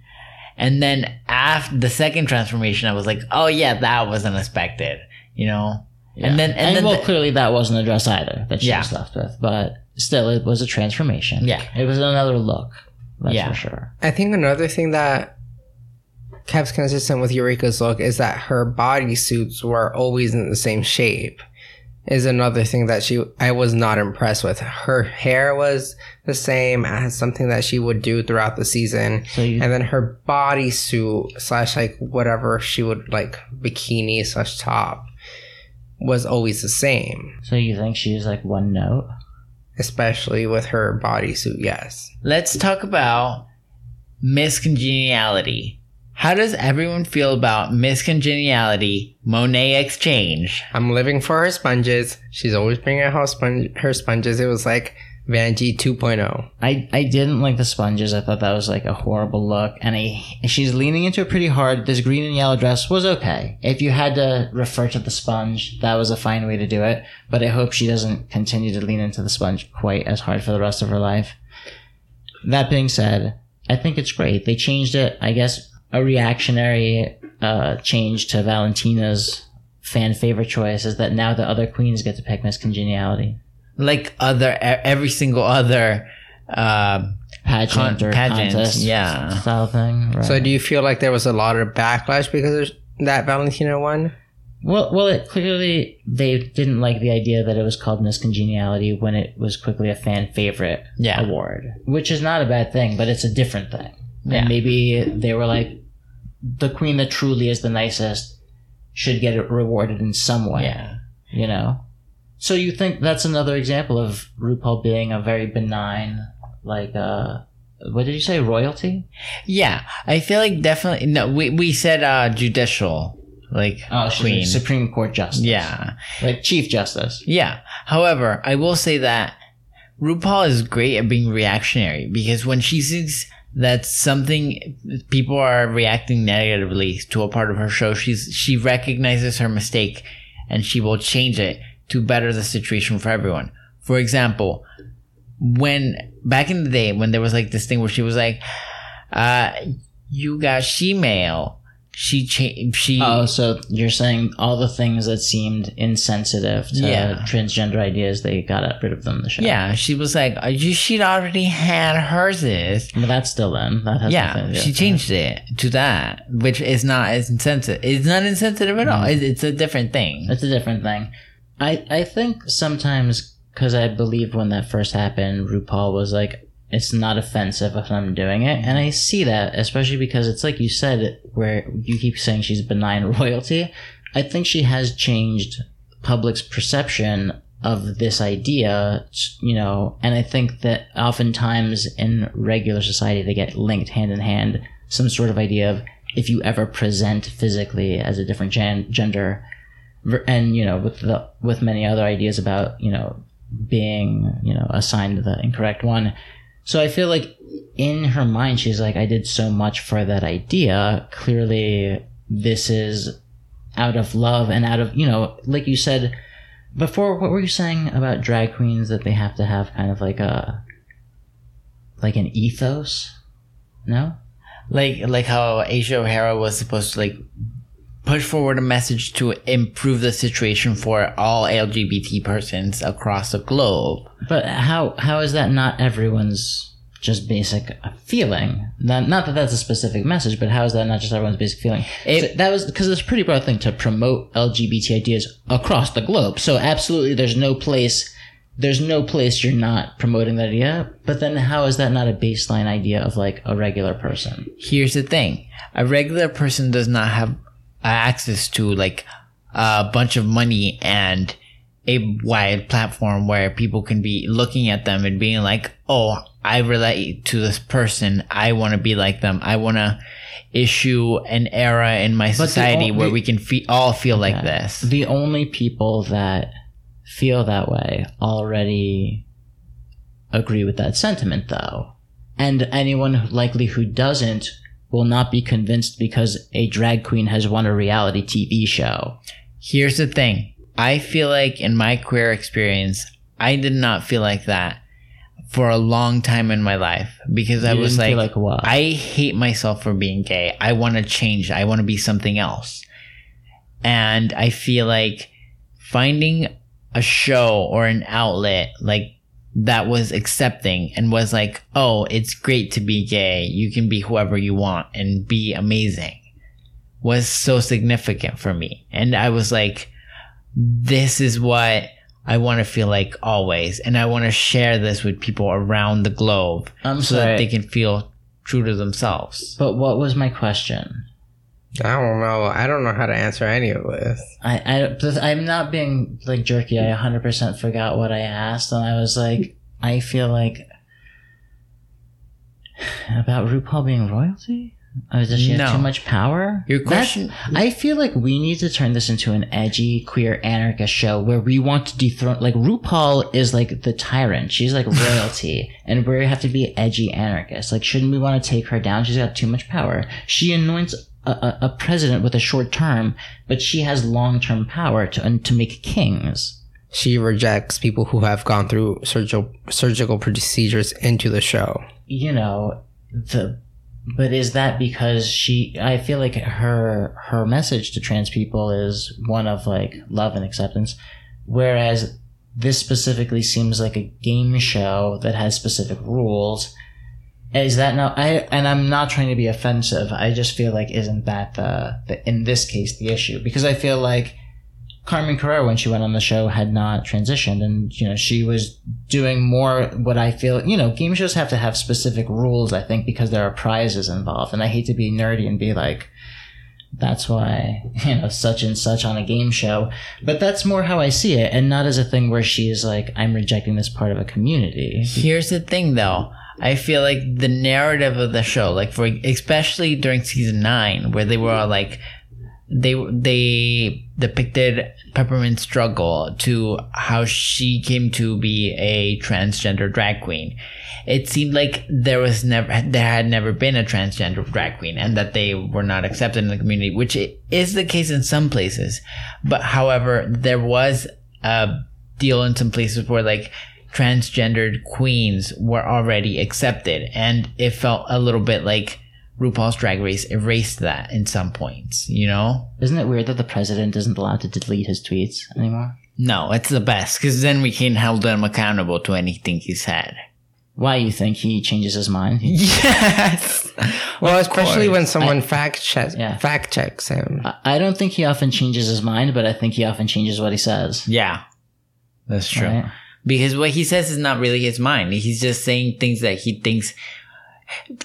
And then after the second transformation, I was like, oh yeah, that was unexpected, you know? Yeah. And then, and, And, then, well, the- clearly that wasn't a dress either that she Yeah. was left with, but still, it was a transformation. Yeah. it was another look. That's Yeah. for sure. I think another thing that kept consistent with Eureka's look is that her bodysuits were always in the same shape. Is another thing that she I was not impressed with. Her hair was the same as something that she would do throughout the season, So you, and then her bodysuit slash like whatever she would like bikini slash top was always the same. so you think she's like one note? Especially with her bodysuit, yes. let's talk about Miss Congeniality. How does everyone feel about Miss Congeniality Monét X Change? I'm living for her sponges. She's always bringing out her, sponge, her sponges. It was like Vanjie 2.0. I, I didn't like the sponges. I thought that was like a horrible look, and I she's leaning into it pretty hard. This green and yellow dress was okay. If you had to refer to the sponge, that was a fine way to do it. But I hope she doesn't continue to lean into the sponge quite as hard for the rest of her life. That being said, I think it's great. They changed it. I guess a reactionary uh, change to Valentina's fan favorite choice is that now the other queens get to pick Miss Congeniality Like other, e- every single other, uh, pageant Con- or pageant, contest yeah. style thing. Right. So do you feel like there was a lot of backlash because of that Valentina one? Well, well, it clearly they didn't like the idea that it was called Miss Congeniality when it was quickly a fan favorite Yeah. award, which is not a bad thing, but it's a different thing. Yeah. And maybe they were like, the queen that truly is the nicest should get it rewarded in some way. yeah. You know. So you think that's another example of RuPaul being a very benign, like, uh, what did you say, royalty? Yeah. I feel like definitely, no, we, we said, uh, judicial, like, Oh, queen. Supreme Court justice. Yeah. like Chief Justice. Yeah. However, I will say that RuPaul is great at being reactionary because when she sees that something people are reacting negatively to a part of her show, she's she recognizes her mistake and she will change it to better the situation for everyone. For example, when back in the day when there was like this thing where she was like, uh, you got she-mail. She changed. She Oh, so you're saying all the things that seemed insensitive to Yeah. transgender ideas, they got rid of them in the show. yeah. She was like, you she'd already had hers. Is But that's still in. That has yeah. to She changed it to that, which is not as insensitive. It's not insensitive at all. Mm-hmm. It's, it's a different thing. It's a different thing. I, I think sometimes, because I believe when that first happened, RuPaul was like, it's not offensive if I'm doing it. And I see that, especially because it's like you said, where you keep saying she's benign [LAUGHS] royalty. I think she has changed public's perception of this idea, you know, and I think that oftentimes in regular society they get linked hand in hand. Some sort of idea of if you ever present physically as a different gen- gender, and you know, with the with many other ideas about you know being you know assigned the incorrect one. So I feel like in her mind she's like, I did so much for that idea. Clearly, this is out of love and out of you know, like you said before. What were you saying about drag queens that they have to have kind of like a like an ethos? No. Like like how Asia O'Hara was supposed to like push forward a message to improve the situation for all LGBT persons across the globe. But how how is that not everyone's just basic feeling? Not, not that that's a specific message, but how is that not just everyone's basic feeling? It- So that was because it's a pretty broad thing to promote LGBT ideas across the globe. So absolutely, there's no place. There's no place you're not promoting that idea. But then, how is that not a baseline idea of like a regular person? Here's the thing: a regular person does not have Uh, access to like a bunch of money and a wide platform where people can be looking at them and being like, "Oh, I relate to this person. I want to be like them. I want to issue an era in my society where we can fe- all feel like this." The only people that feel that way already agree with that sentiment, though. And anyone likely who doesn't will not be convinced because a drag queen has won a reality TV show. Here's the thing. I feel like in my queer experience, I did not feel like that for a long time in my life because I was like, like what? I hate myself for being gay. I want to change. I want to be something else. And I feel like finding a show or an outlet like that was accepting and was like, oh, it's great to be gay. You can be whoever you want and be amazing was so significant for me. And I was like, this is what I want to feel like always. And I want to share this with people around the globe I'm so sorry. that they can feel true to themselves. But what was my question? I don't know. I don't know how to answer any of this. I, I, I'm not being like jerky. I 100% forgot what I asked, and I was like, I feel like [SIGHS] about RuPaul being royalty. Oh, does she have too much power? Your That's- question- I feel like we need to turn this into an edgy, queer, anarchist show where we want to dethrone. Like RuPaul is like the tyrant. She's like [LAUGHS] royalty, and we have to be edgy anarchists. Like, shouldn't we want to take her down? She's got too much power. She anoints a, a, president with a short term, but she has long term power to and to make kings. She rejects people who have gone through surgical surgical procedures into the show. You know the. But is that because she? I feel like her her message to trans people is one of like love and acceptance, whereas this specifically seems like a game show that has specific rules. Is that now? I and I'm not trying to be offensive. I just feel like isn't that the, the in this case the issue? Because I feel like Carmen Carrera when she went on the show had not transitioned, and you know she was doing more what I feel. You know, game shows have to have specific rules. I think because there are prizes involved, and I hate to be nerdy and be like. That's why, [LAUGHS] you know, such and such on a game show. But that's more how I see it, and not as a thing where she's like, I'm rejecting this part of a community. Here's the thing though. I feel like the narrative of the show, like for especially during season nine, where they were all like they they depicted Peppermint's struggle to how she came to be a transgender drag queen. It seemed like there was never there had never been a transgender drag queen and that they were not accepted in the community, which is the case in some places. But however, there was a deal in some places where like transgendered queens were already accepted and it felt a little bit like RuPaul's Drag Race erased that in some points, you know? Isn't it weird that the president isn't allowed to delete his tweets anymore? No, it's the best because then we can hold him accountable to anything he said. Why you think he changes his mind? [LAUGHS] Yes. Well, especially course. when someone fact checks Yeah. fact checks him. I- I don't think he often changes his mind, but I think he often changes what he says. Yeah, that's true. Right? Because what he says is not really his mind. He's just saying things that he thinks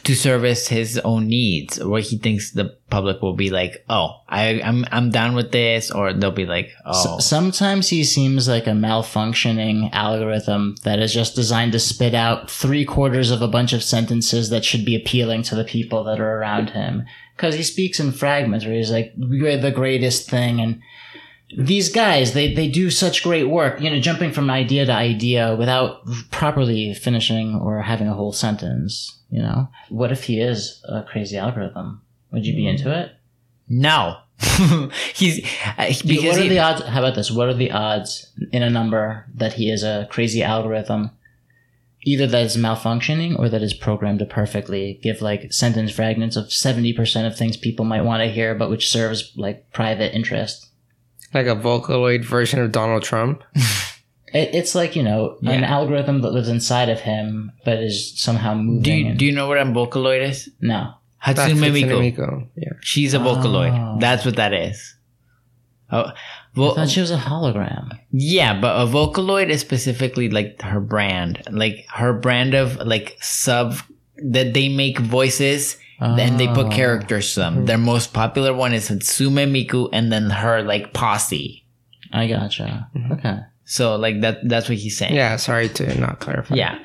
to service his own needs, or he thinks the public will be like, "Oh, I, I'm I'm down with this," or they'll be like, "Oh, S- sometimes he seems like a malfunctioning algorithm that is just designed to spit out three quarters of a bunch of sentences that should be appealing to the people that are around him. Because he speaks in fragments where he's like, "You're the greatest thing," and these guys they, they do such great work. You know, jumping from idea to idea without properly finishing or having a whole sentence. You know, what if he is a crazy algorithm? Would you be into it? no." [LAUGHS] he's uh, because what are he- the odds? How about this? What are the odds in a number that he is a crazy algorithm, either that is malfunctioning or that is programmed to perfectly give like sentence fragments of seventy percent of things people might want to hear, but which serves like private interest? Like a Vocaloid version of Donald Trump. [LAUGHS] It, it's like you know an algorithm that lives inside of him, but is somehow moving. do you, and- do you know what a Vocaloid is? no, Hatsune Miku. Hatsune Miku. Yeah. She's a Vocaloid. Oh. That's what that is. Oh, I well, thought she was a hologram. Yeah, but a Vocaloid is specifically like her brand, like her brand of like sub that they make voices and they put Oh. characters to them. Their most popular one is Hatsune Miku and then her like posse. I gotcha. Mm-hmm. Okay. So like that that's what he's saying. Yeah, sorry to not clarify. Yeah.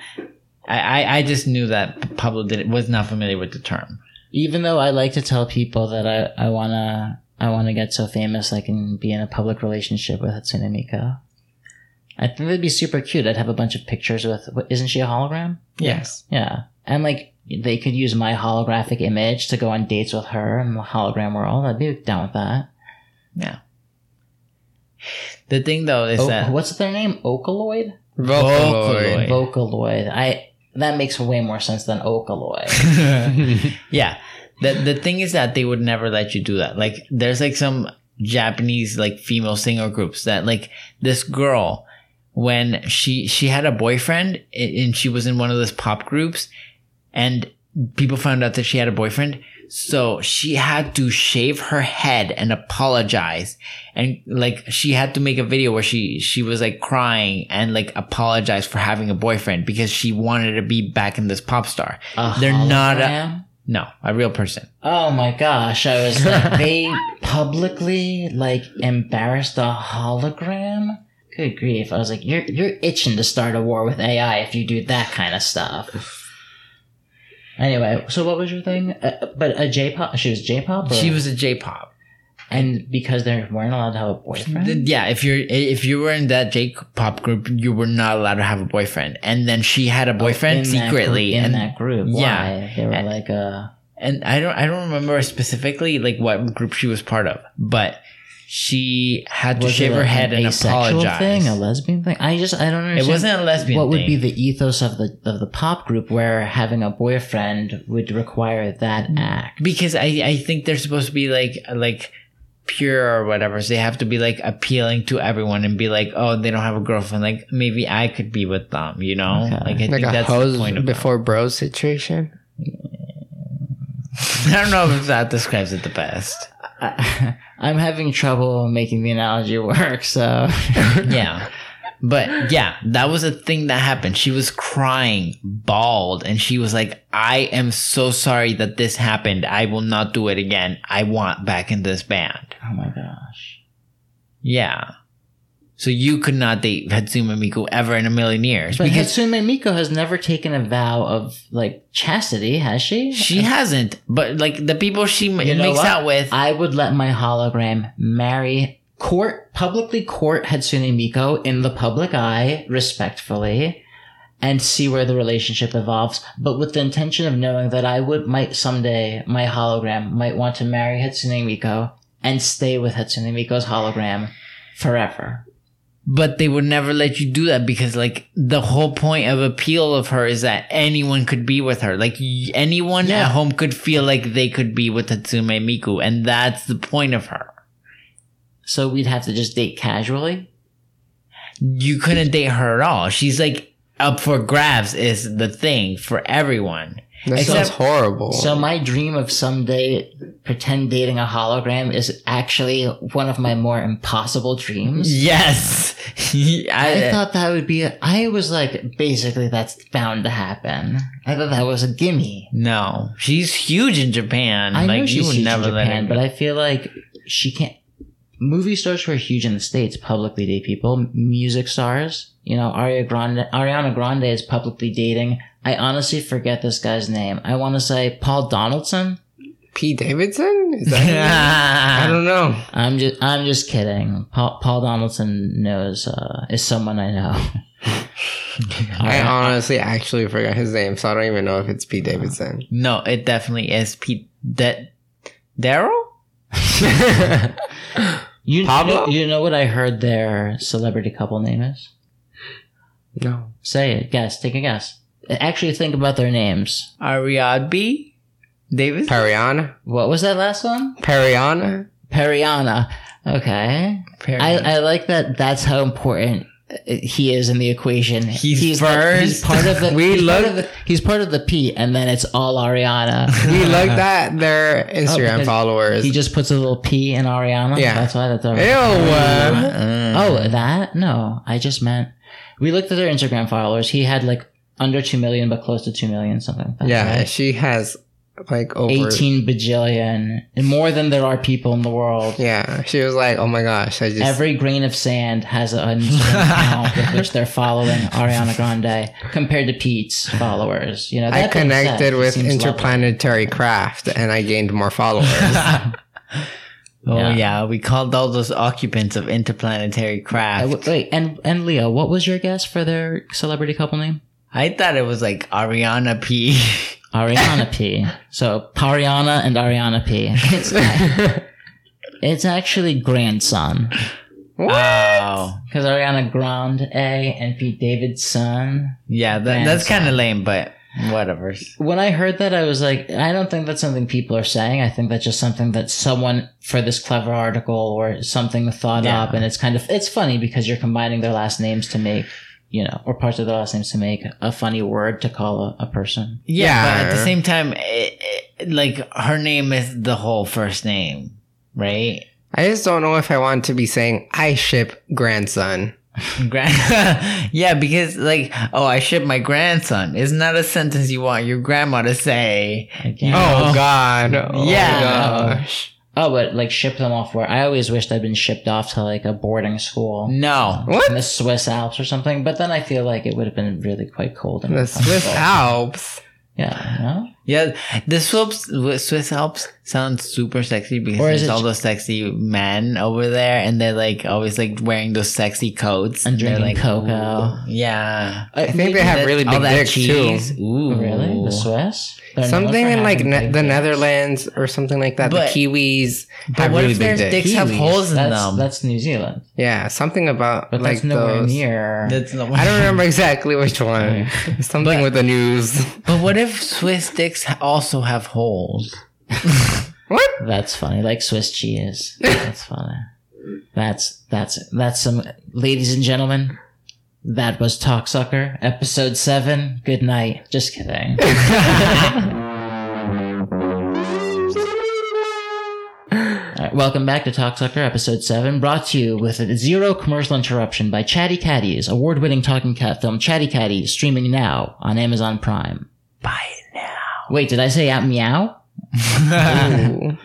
I, I, I just knew that Pablo did was not familiar with the term. Even though I like to tell people that I, I wanna I wanna get so famous I can be in a public relationship with Hatsune Miku. I think that'd be super cute. I'd have a bunch of pictures with. What, isn't she a hologram? Yes. Yeah, and like they could use my holographic image to go on dates with her in the hologram world. I'd be down with that. Yeah. The thing though is Oh, that what's their name? Vocaloid. Vocaloid. Vocaloid. Vocaloid. I that makes way more sense than Ocaloid. [LAUGHS] [LAUGHS] yeah. The the thing is that they would never let you do that. Like there's like some Japanese like female singer groups that like this girl when she she had a boyfriend and she was in one of those pop groups and people found out that she had a boyfriend so she had to shave her head and apologize and like she had to make a video where she she was like crying and like apologize for having a boyfriend because she wanted to be back in this pop star A they're not a, no a real person Oh my gosh! I was like, [LAUGHS] they publicly like embarrassed a hologram. Good grief! I was like, you're you're itching to start a war with AI if you do that kind of stuff. Anyway, so what was your thing? Uh, but a J-pop. She was J-pop. Or? she was a j-pop and because they weren't allowed to have a boyfriend. Yeah, if you're if you were in that J-pop group, you were not allowed to have a boyfriend, and then she had a boyfriend in that secretly, group, in and that group. Yeah. They were like uh and I don't I don't remember specifically like what group she was part of, but she had to was shave it her an head and asexual apologize. thing, a lesbian thing. I just I don't know. it wasn't a lesbian. what would be the ethos of the of the pop group where having a boyfriend would require that Mm. act? because I I think they're supposed to be like like pure or whatever. So they have to be like appealing to everyone and be like, oh, they don't have a girlfriend. Like maybe I could be with them, you know? Okay. Like I Like think a that's the hose point of before bros situation. [LAUGHS] I don't know if that describes it the best. I, [LAUGHS] I'm having trouble making the analogy work. So [LAUGHS] yeah. But yeah, that was a thing that happened. She was crying, bawled, and she was like, I am so sorry that this happened. I will not do it again. I want back in this band. oh my gosh. Yeah. So you could not date Hatsune Miku ever in a million years But because Hatsune Miku has never taken a vow of like chastity, has she? she hasn't. But like the people she You makes out with, I would let my hologram marry court publicly court Hatsune Miku in the public eye respectfully and see where the relationship evolves but with the intention of knowing that I would might someday my hologram might want to marry Hatsune Miku and stay with Hatsune Miku's hologram forever. But they would never let you do that because like the whole point of appeal of her is that anyone could be with her. Like anyone Yeah. at home could feel like they could be with Hatsune Miku, and that's the point of her. So we'd have to just date casually. You couldn't date her at all. She's like up for grabs is the thing for everyone. That Except- sounds horrible. So my dream of someday pretend dating a hologram is actually one of my more impossible dreams. Yes. I [LAUGHS] I, thought that would be. A, I was like, basically, that's bound to happen. I thought that was a gimme. no, she's huge in Japan. I like know she's would huge never in let Japan, but I feel like she can't. Movie stars who are huge in the states publicly date people. Music stars, you know, Ariana Grande. Ariana Grande is publicly dating. I honestly forget this guy's name. I want to say Paul Donaldson. P. Davidson? Is that? [LAUGHS] I don't know. I'm just, I'm just kidding. Paul, Paul Donaldson knows uh, is someone I know. [LAUGHS] I honestly actually forgot his name, so I don't even know if it's P. Davidson. no, it definitely is Pete. That Daryl. [LAUGHS] You, you, Pablo? know, you know what I heard their celebrity couple name is? no. Say it. Guess. Take a guess. Actually, think about their names. Ariadne Davis. Periana? What was that last one? Periana? Periana. Okay. I, I like that. That's how important he is in the equation. He's he's first. part of the. [LAUGHS] We he's, part look- of the he's part of the P, and then it's all Ariana. [LAUGHS] We looked at their Instagram because followers. he just puts a little P in Ariana. Yeah. That's why that's Ew. Ariana. uh, Oh, that? No, I just meant we looked at their Instagram followers. He had like under two million, but close to two million, something. Like that, yeah, right? she has like over. 18 bajillion, and more than there are people in the world. Yeah, she was like, "Oh my gosh, I just Every grain of sand has an Instagram account [LAUGHS] with which they're following Ariana Grande compared to Pete's followers. You know, I that being said, connected she with seems lovely. interplanetary craft and I gained more followers." [LAUGHS] Oh Yeah. yeah. we called all those occupants of interplanetary craft. w- wait, and and Leo, what was your guess for their celebrity couple name? I thought it was like Ariana P. [LAUGHS] Ariana P. So Pariana and Ariana P. It's [LAUGHS] it's actually grandson wow. because Ariana Grande A and Pete David's son. Yeah, that, that's kind of lame, but whatever. When I heard that, I was like, I don't think that's something people are saying. I think that's just something that someone for this clever article or something thought Yeah. up, and it's kind of it's funny because you're combining their last names to make. You know, or parts of their last names to make a funny word to call a, a person. Yeah, but at the same time, it, it, like her name is the whole first name, right? I just don't know if I want to be saying I ship grandson. Grand- [LAUGHS] yeah, because like, oh, I ship my grandson. Isn't that a sentence you want your grandma to say? Again. Oh, oh God! Oh Yeah. gosh! Oh, but like ship them off where I always wished I'd been shipped off to like a boarding school No. in What? the Swiss Alps or something. But then I feel like it would have been really quite cold. In The Swiss. Alps. Yeah, you know? Yeah, the Swiss Swiss Alps sounds super sexy because Or there's all those sexy men over there, and they're like always like wearing those sexy coats And they're drinking like, cocoa. Yeah, I think they have That- really big dicks cheese. too. Ooh, oh, Really, the Swiss? They're Something in like ne- the. Netherlands or something like that. But- the Kiwis But have what really if big their dicks. dicks have holes in that's, them? That's New Zealand, Yeah, something about but like that's nowhere those. near. That's not I don't [LAUGHS] remember exactly which one. [LAUGHS] Something But- with the news. But what if Swiss dicks also have holes? [LAUGHS] What? That's funny, like Swiss cheese. [LAUGHS] That's funny. That's that's that's some, ladies and gentlemen. That was Talk Sucker, episode seven. Good night. Just kidding. [LAUGHS] Right, welcome back to Talk Sucker, episode seven, brought to you with a zero commercial interruption by Chatty Catties, award-winning talking cat film Chatty Catty, streaming now on Amazon Prime. Buy it. Wait, did I say out meow? [LAUGHS]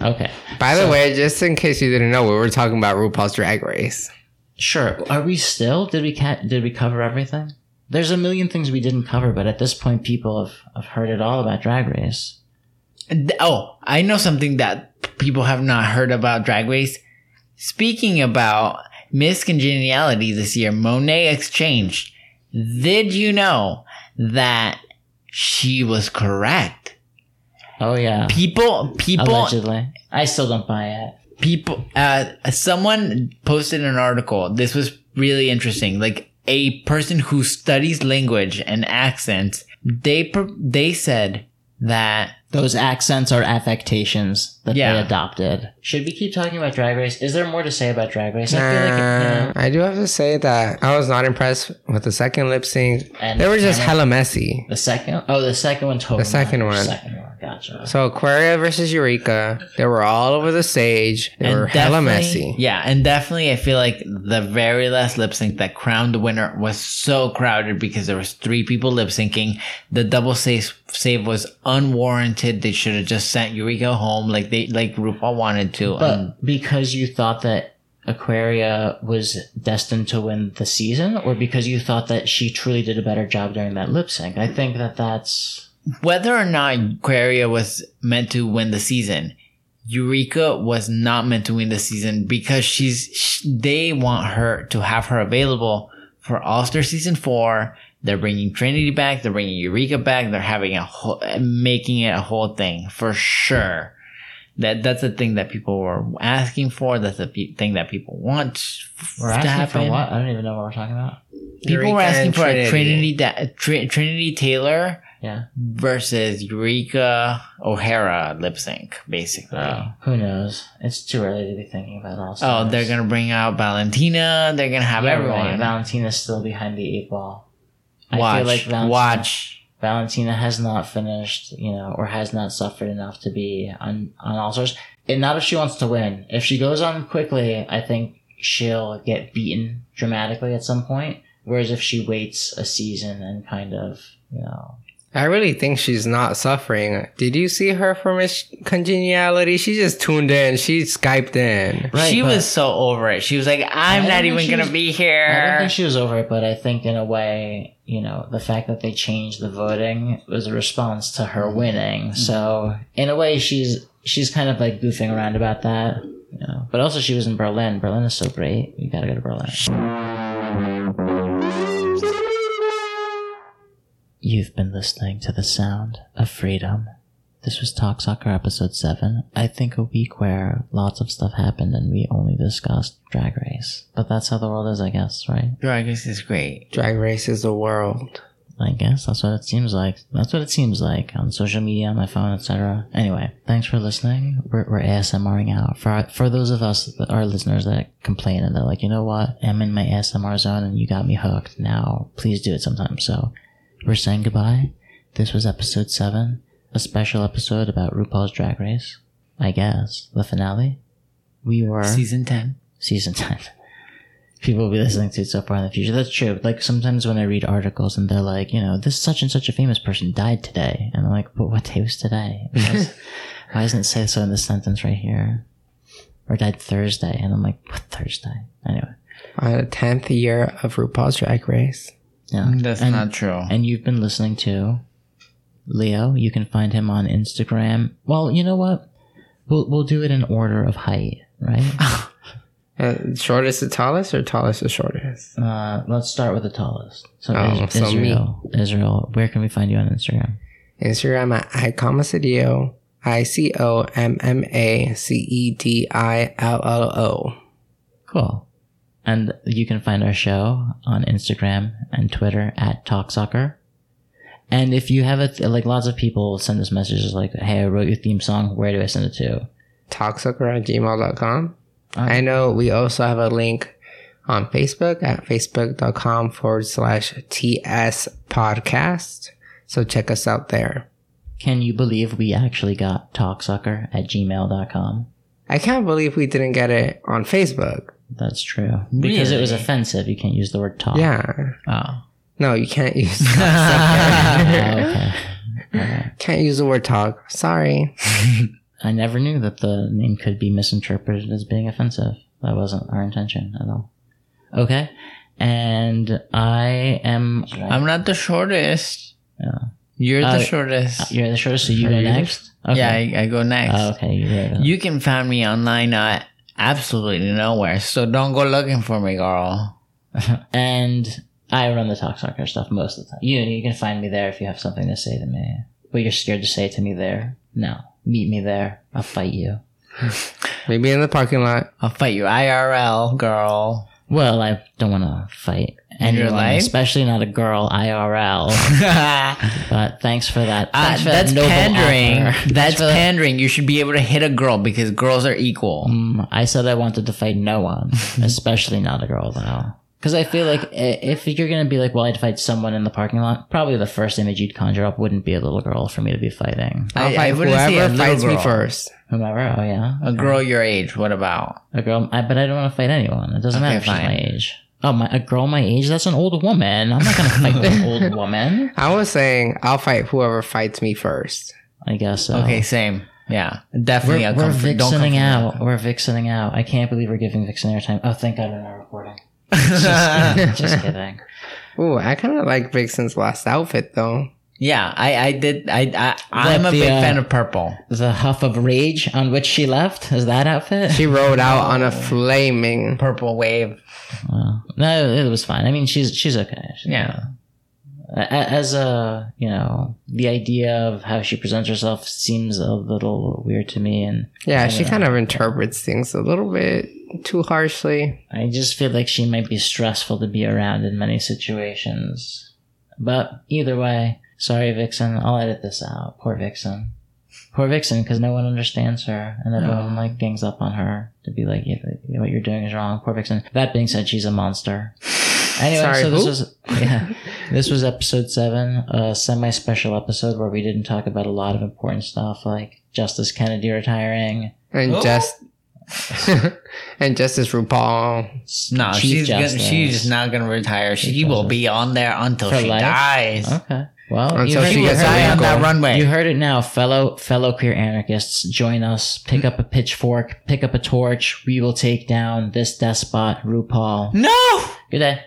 Okay. By the way, just in case you didn't know, we were talking about RuPaul's Drag Race. Sure. Are we still? Did we ca- did we cover everything? There's a million things we didn't cover, but at this point, people have, have heard it all about Drag Race. Oh, I know something that people have not heard about Drag Race. Speaking about Miss Congeniality this year, Monét X Change. Did you know that she was correct? Oh yeah, People, people, allegedly. I still don't buy it. people uh someone posted an article this was really interesting like a person who studies language and accents they they said that Those accents are affectations that Yeah. they adopted. Should we keep talking about Drag Race? Is there more to say about Drag Race? I feel like Nah, it, you know, I do have to say that I was not impressed with the second lip sync. And- They were just and- hella messy. the second. Oh, the second one totally. The second matters. one. Second one. Gotcha. So Aquaria versus Eureka, they were all over the stage. They and were hella definitely- messy. yeah and definitely i feel like the very last lip sync that crowned the winner was so crowded because there was three people lip syncing the double save save was unwarranted they should have just sent eureka home like they like rupaul wanted to But and because you thought that Aquaria was destined to win the season, or because you thought that she truly did a better job during that lip sync, I think that that's whether or not Aquaria was meant to win the season, Eureka was not meant to win the season because she's sh- they want her to have her available for All Star season four. They're bringing Trinity back. They're bringing Eureka back. They're having a whole, making it a whole thing for sure. That that's the thing that people were asking for. That's the pe- thing that people want we're to asking happen. for what? I don't even know what we're talking about. People Eureka were asking and for a Trinity. Trinity da- Tr- Trinity Taylor Yeah. versus Eureka O'Hara lip sync, basically. Oh, who knows? It's too early to be thinking about all. Oh, they're gonna bring out Valentina. They're gonna have yeah, everyone. Right. Valentina's still behind the eight ball. I watch, feel like Valentina, watch. Valentina has not finished, you know, or has not suffered enough to be on on All Stars. And not if she wants to win. If she goes on quickly, I think she'll get beaten dramatically at some point. Whereas if she waits a season and kind of, you know, I really think she's not suffering. Did you see her for Miss Congeniality? She just tuned in. She Skyped in. Right, she was so over it. She was like, I'm not even gonna was- be I don't think she was over it, but I think in a way, you know, the fact that they changed the voting was a response to her winning. Mm-hmm. So in a way, she's she's kind of like goofing around about that. You know, but also she was in Berlin. Berlin is so great. You gotta go to Berlin. You've been listening to the sound of freedom. This was Talk Sucker episode 7. I think a week where lots of stuff happened and we only discussed Drag Race. But that's how the world is, I guess, right? Drag Race is great. Drag Race is the world. I guess that's what it seems like. That's what it seems like on social media, on my phone, etc. Anyway, thanks for listening. We're, we're ASMRing out for our, for those of us, our listeners that complain and they're like, you know what, I'm in my ASMR zone and you got me hooked. Now, please do it sometime. So, we're saying goodbye. This was episode seven, a special episode about RuPaul's Drag Race. I guess. The finale. We were. Season 10. season [LAUGHS] 10 people will be listening to it so far in the future. That's true. Like sometimes when i read articles and they're like you know this such and such a famous person died today. And i'm like but what day was today? Because [LAUGHS] why doesn't it say so in the sentence right here? Or died thursday. And i'm like what thursday? Anyway. Uh, On the 10th year of RuPaul's Drag Race. Yeah That's and, not true. and you've been listening to leo you can find him on instagram well you know what we'll, we'll do it in order of height right [LAUGHS] Uh, shortest to tallest or tallest to shortest? Uh, let's start with the tallest. So, Oh, Is- so. Israel, Israel, where can we find you on Instagram? Instagram at iCommaCedillo. I C O M M A C E D I L L O. Cool. And you can find our show on Instagram and Twitter at Talk Sucker. And if you have it, like lots of people send us messages like, "Hey, I wrote your theme song. Where do I send it to?" Talksucker at gmail.com. Okay. I know we also have a link on Facebook at facebook.com forward slash TS podcast. So check us out there. Can you believe we actually got talksucker at gmail.com? I can't believe we didn't get it on Facebook. That's true. Because it was offensive. You can't use the word talk. Yeah. Oh. No, you can't [LAUGHS] use Oh, okay. can't use the word talk. Sorry. [LAUGHS] I never knew that the name could be misinterpreted as being offensive. That wasn't our intention at all. Okay. And I am. I'm not the shortest. Yeah. You're Uh, the shortest. You're the shortest, so you Are go you next? Okay. Yeah, I, I go next. Oh, okay, you You can find me online at absolutely nowhere, so don't go looking for me, girl. [LAUGHS] and I run the Talk Sucker stuff most of the time. You, you can find me there if you have something to say to me. But you're scared to say it to me there? No. Meet me there. I'll fight you. [LAUGHS] Maybe in the parking lot. I'll fight you IRL, girl. Well, I don't want to fight anyone, life? especially not a girl IRL. [LAUGHS] but thanks for that. Uh, for that's that pandering. offer. That's for that. pandering. You should be able to hit a girl because girls are equal. Mm, I said I wanted to fight no one, [LAUGHS] especially not a girl, though. Because I feel like if you're going to be like, well, I'd fight someone in the parking lot, probably the first image you'd conjure up wouldn't be a little girl for me to be fighting. I'll I- fight I wouldn't say a whoever little fights me first. Whomever, oh yeah. A girl your age, what about? A girl, I, but I don't want to fight anyone. It doesn't Okay, matter if she's fine. my age. Oh, my, a girl my age? That's an old woman. I'm not going to fight an old [LAUGHS] woman. I was saying I'll fight whoever fights me first. I guess so. Okay, same. Yeah, definitely. We're, a we're comfort, vixening comfort- out. We're vixening out. I can't believe we're giving Vixen airtime. Oh, thank God we're not recording. [LAUGHS] Just kidding. Just kidding. Ooh, I kind of like Vixen's last outfit though. Yeah, I, I did. I, I I'm a the, big uh, fan of purple. The huff of rage on which she left is that outfit. She rode out on a flaming. Purple wave. Oh, no, it was fine. I mean, she's she's okay. She- Yeah. A- As a you know, the idea of how she presents herself seems a little weird to me, and Yeah, she kind of interprets things a little bit too harshly. I just feel like she might be stressful to be around in many situations. But either way, sorry, Vixen. I'll edit this out. Poor Vixen. Poor Vixen, because no one understands her, and everyone like gangs up on her to be like, "Yeah, "What you're doing is wrong." Poor Vixen. That being said, she's a monster. Anyway, Sorry, so this who? was yeah, this was episode seven, a semi-special episode where we didn't talk about a lot of important stuff like Justice Kennedy retiring. And Oh. just [LAUGHS] and Justice RuPaul. No, Chief she's gonna, Justice. she's not gonna retire. She will be on there until For she life? dies. Okay. Well, you Until heard, she She gets a on that runway. you heard it now, fellow fellow queer anarchists. Join us. Pick up a pitchfork. Pick up a torch. We will take down this despot, RuPaul. no. Good day.